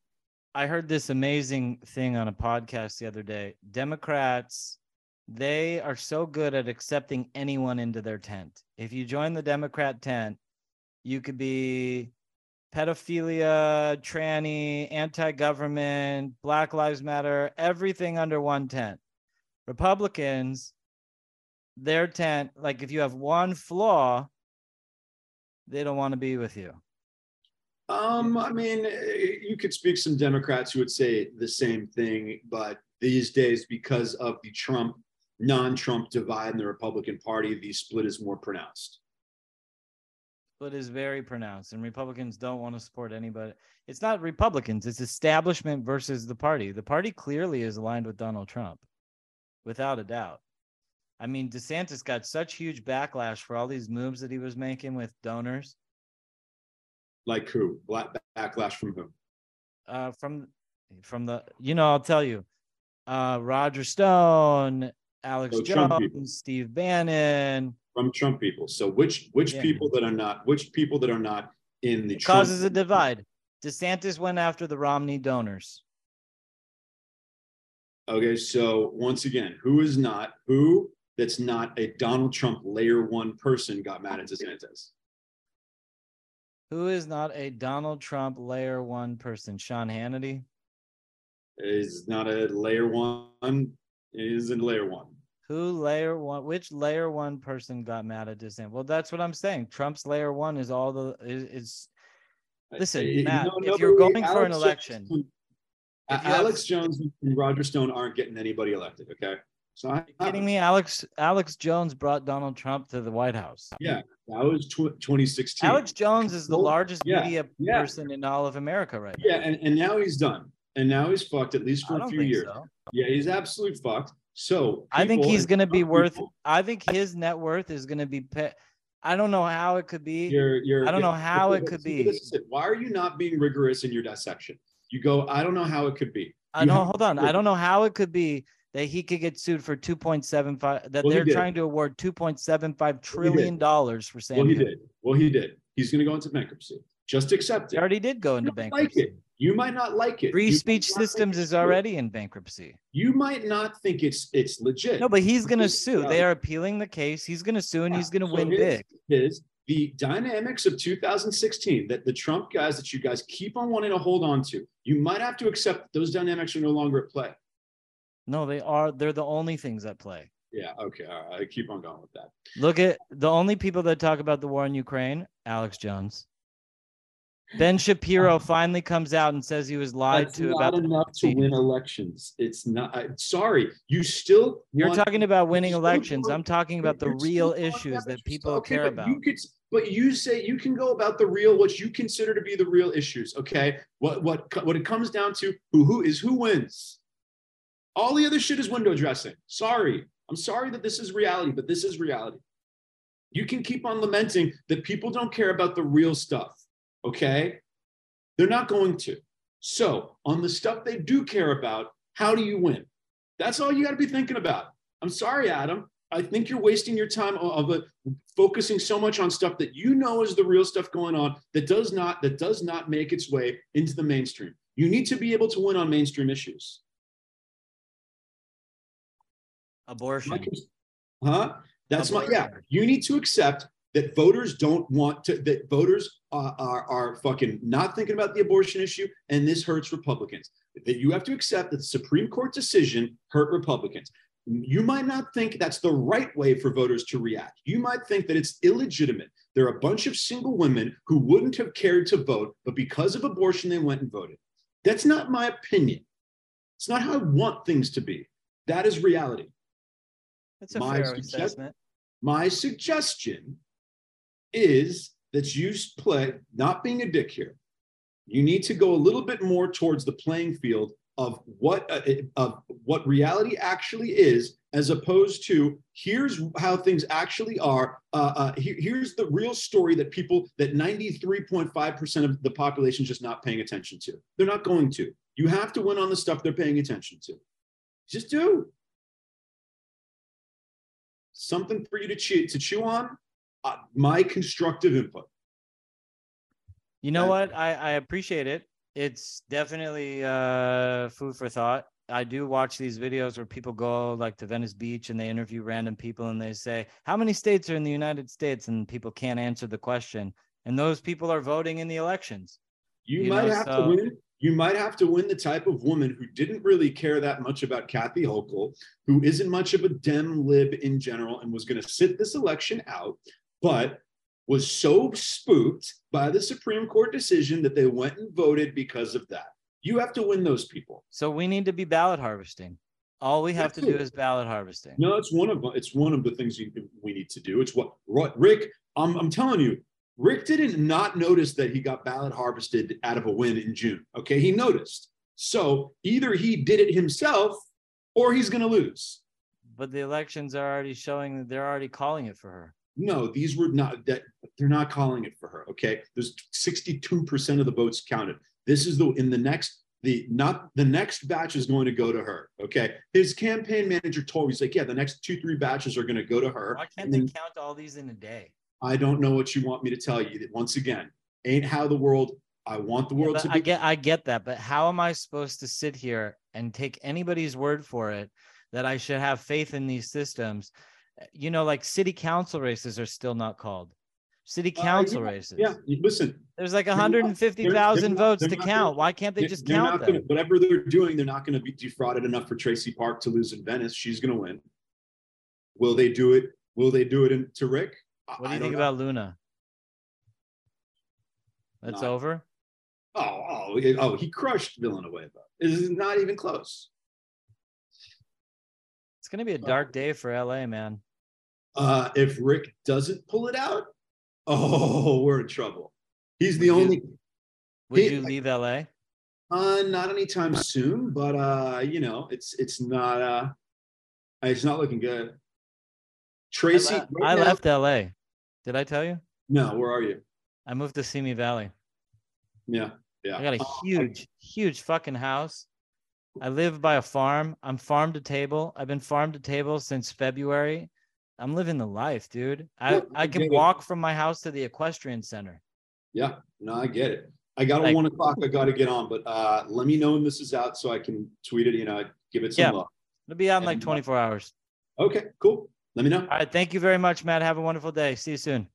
I heard this amazing thing on a podcast the other day. Democrats, they are so good at accepting anyone into their tent. If you join the Democrat tent, you could be pedophilia, tranny, anti-government, Black Lives Matter, everything under one tent. Republicans, their tent, like if you have one flaw, they don't want to be with you. Um, I mean, eh, you could speak some Democrats who would say the same thing, but these days, because of the Trump non-Trump divide in the Republican Party, the split is more pronounced. split is very pronounced and republicans don't want to support anybody it's not republicans it's establishment versus the party the party clearly is aligned with donald trump without a doubt i mean desantis got such huge backlash for all these moves that he was making with donors Like who? Black backlash from who? uh from from the you know i'll tell you uh roger stone alex Oh, Trump people. jones steve bannon From Trump people. So which which Yeah. people that are not which people that are not in the it Trump- causes a divide desantis went after the romney donors Okay, so once again, who is not who that's not a Donald Trump layer one person got mad at DeSantis? Who is not a Donald Trump layer one person? Sean Hannity. Is not a layer one, is a layer one. Who layer one? Which layer one person got mad at DeSantis? Well, that's what I'm saying. Trump's layer one is all the is. is Listen, Matt, no, if you're going for an election- Jones- you have- Alex Jones and Roger Stone aren't getting anybody elected. Okay, so I, kidding me? Alex Alex Jones brought Donald Trump to the White House. Yeah, that was tw- 2016. Alex Jones is the largest yeah, media yeah. person in all of America right Yeah, and, and now he's done, and now he's fucked at least for I a few years. so. Yeah, he's absolutely fucked. So I think he's going to be worth. people- I think his net worth is going to be. Pe- I don't know how it could be. You're, you're, I don't know how it could be. it. Why are you not being rigorous in your dissection? You go, I don't know how it could be. I don't hold on. I don't know how it could be that he could get sued for 2.75 that Well, they're trying to award 2.75 did. dollars for Sam. Well, he did. Well, he did. He's going to go into bankruptcy. Just accept it. He already did go into like bankruptcy. it. You might not like it. Free You speech systems is already in bankruptcy. You might not think it's it's legit. No, but he's going to sue. They are appealing the case. He's going to sue and Yeah, he's going to so win here's- big. Is the dynamics of 2016 that the Trump guys that you guys keep on wanting to hold on to, you might have to accept that those dynamics are no longer at play. No, they are. They're the only things at play. Yeah. Okay. All right. I keep on going with that. Look at the only people that talk about the war in Ukraine, Alex Jones. Ben Shapiro um, finally comes out and says he was lied That's to not about the enough to win elections. It's not. I- sorry, you still. You're want- talking about winning elections. I'm talking about the real issues that people okay, care but about. You could, but you say you can go about the real what you consider to be the real issues. Okay, what what what it comes down to who who is who wins. All the other shit is window dressing. Sorry, I'm sorry that this is reality, but this is reality. You can keep on lamenting that people don't care about the real stuff. Okay, they're not going to. So on the stuff they do care about, how do you win? That's all you got to be thinking about. I'm sorry, Adam. I think you're wasting your time of, uh, focusing so much on stuff that you know is the real stuff going on that does not that does not make its way into the mainstream. You need to be able to win on mainstream issues. Abortion. Huh? That's my yeah. You need to accept that voters don't want to that voters are, are are fucking not thinking about the abortion issue, and this hurts Republicans. That you have to accept that the Supreme Court decision hurt Republicans. You might not think that's the right way for voters to react. You might think that it's illegitimate. There are a bunch of single women who wouldn't have cared to vote, but because of abortion, they went and voted. That's not my opinion. It's not how I want things to be. That is reality. That's a my fair suggestion- assessment. My suggestion is that you play, not being a dick here, you need to go a little bit more towards the playing field of what uh, of what reality actually is as opposed to here's how things actually are uh, uh, here, here's the real story that people that 93.5% of the population is just not paying attention to. They're not going to. You have to win on the stuff they're paying attention to. Just do something for you to chew, to chew on uh, my constructive input you know what i i appreciate it it's definitely uh, food for thought. I do watch these videos where people go like to Venice Beach and they interview random people and they say, How many states are in the United States? And people can't answer the question. And those people are voting in the elections. You, you might know, have so... to win. You might have to win the type of woman who didn't really care that much about Kathy Hochul, who isn't much of a Dem lib in general, and was going to sit this election out, but was so spooked by the Supreme Court decision that they went and voted because of that. You have to win those people. So we need to be ballot harvesting. All we have That's to do is ballot harvesting. No, it's one of it's one of the things you, we need to do. It's what Rick. I'm, I'm telling you, Rick didn't not notice that he got ballot harvested out of a win in June. Okay, he noticed. So either he did it himself, or he's going to lose. But the elections are already showing that they're already calling it for her. No, these were not that they're not calling it for her. Okay. There's 62% of the votes counted. This is the in the next the not the next batch is going to go to her. Okay. His campaign manager told me, he's like, yeah, the next two, three batches are going to go to her. Why can't they count all these in a day? I don't know what you want me to tell you. That once again, ain't how the world I want the world yeah, to be. I get I get that, but how am I supposed to sit here and take anybody's word for it that I should have faith in these systems you know, like city council races are still not called city council uh, yeah, races. Yeah, listen. There's like 150,000 votes to count. Gonna, Why can't they just count them? Gonna, whatever they're doing, they're not going to be defrauded enough for Traci Park to lose in Venice. She's going to win. Will they do it? Will they do it in, to Rick? What do you think know. about Luna? That's not, over. Oh, oh, oh! He crushed Villanueva. It is not even close. It's going to be a dark day for LA, man. Uh, if Rick doesn't pull it out, oh, we're in trouble. He's the would only. You, would he, you leave LA? Uh, not anytime soon, but uh, you know, it's it's not uh, it's not looking good. Tracy, I, le- right I now, left LA. Did I tell you? No. Where are you? I moved to Simi Valley. Yeah, yeah. I got a huge, I, huge fucking house. I live by a farm. I'm farm to table. I've been farm to table since February. I'm living the life, dude. I, yeah, I, I can walk it. from my house to the equestrian center. Yeah, no, I get it. I got like, one o'clock. I got to get on, but uh, let me know when this is out so I can tweet it. You know, give it some yeah, love. It'll be out in like 24 hours. Okay, cool let me know. All right. Thank you very much, Matt. Have a wonderful day. See you soon.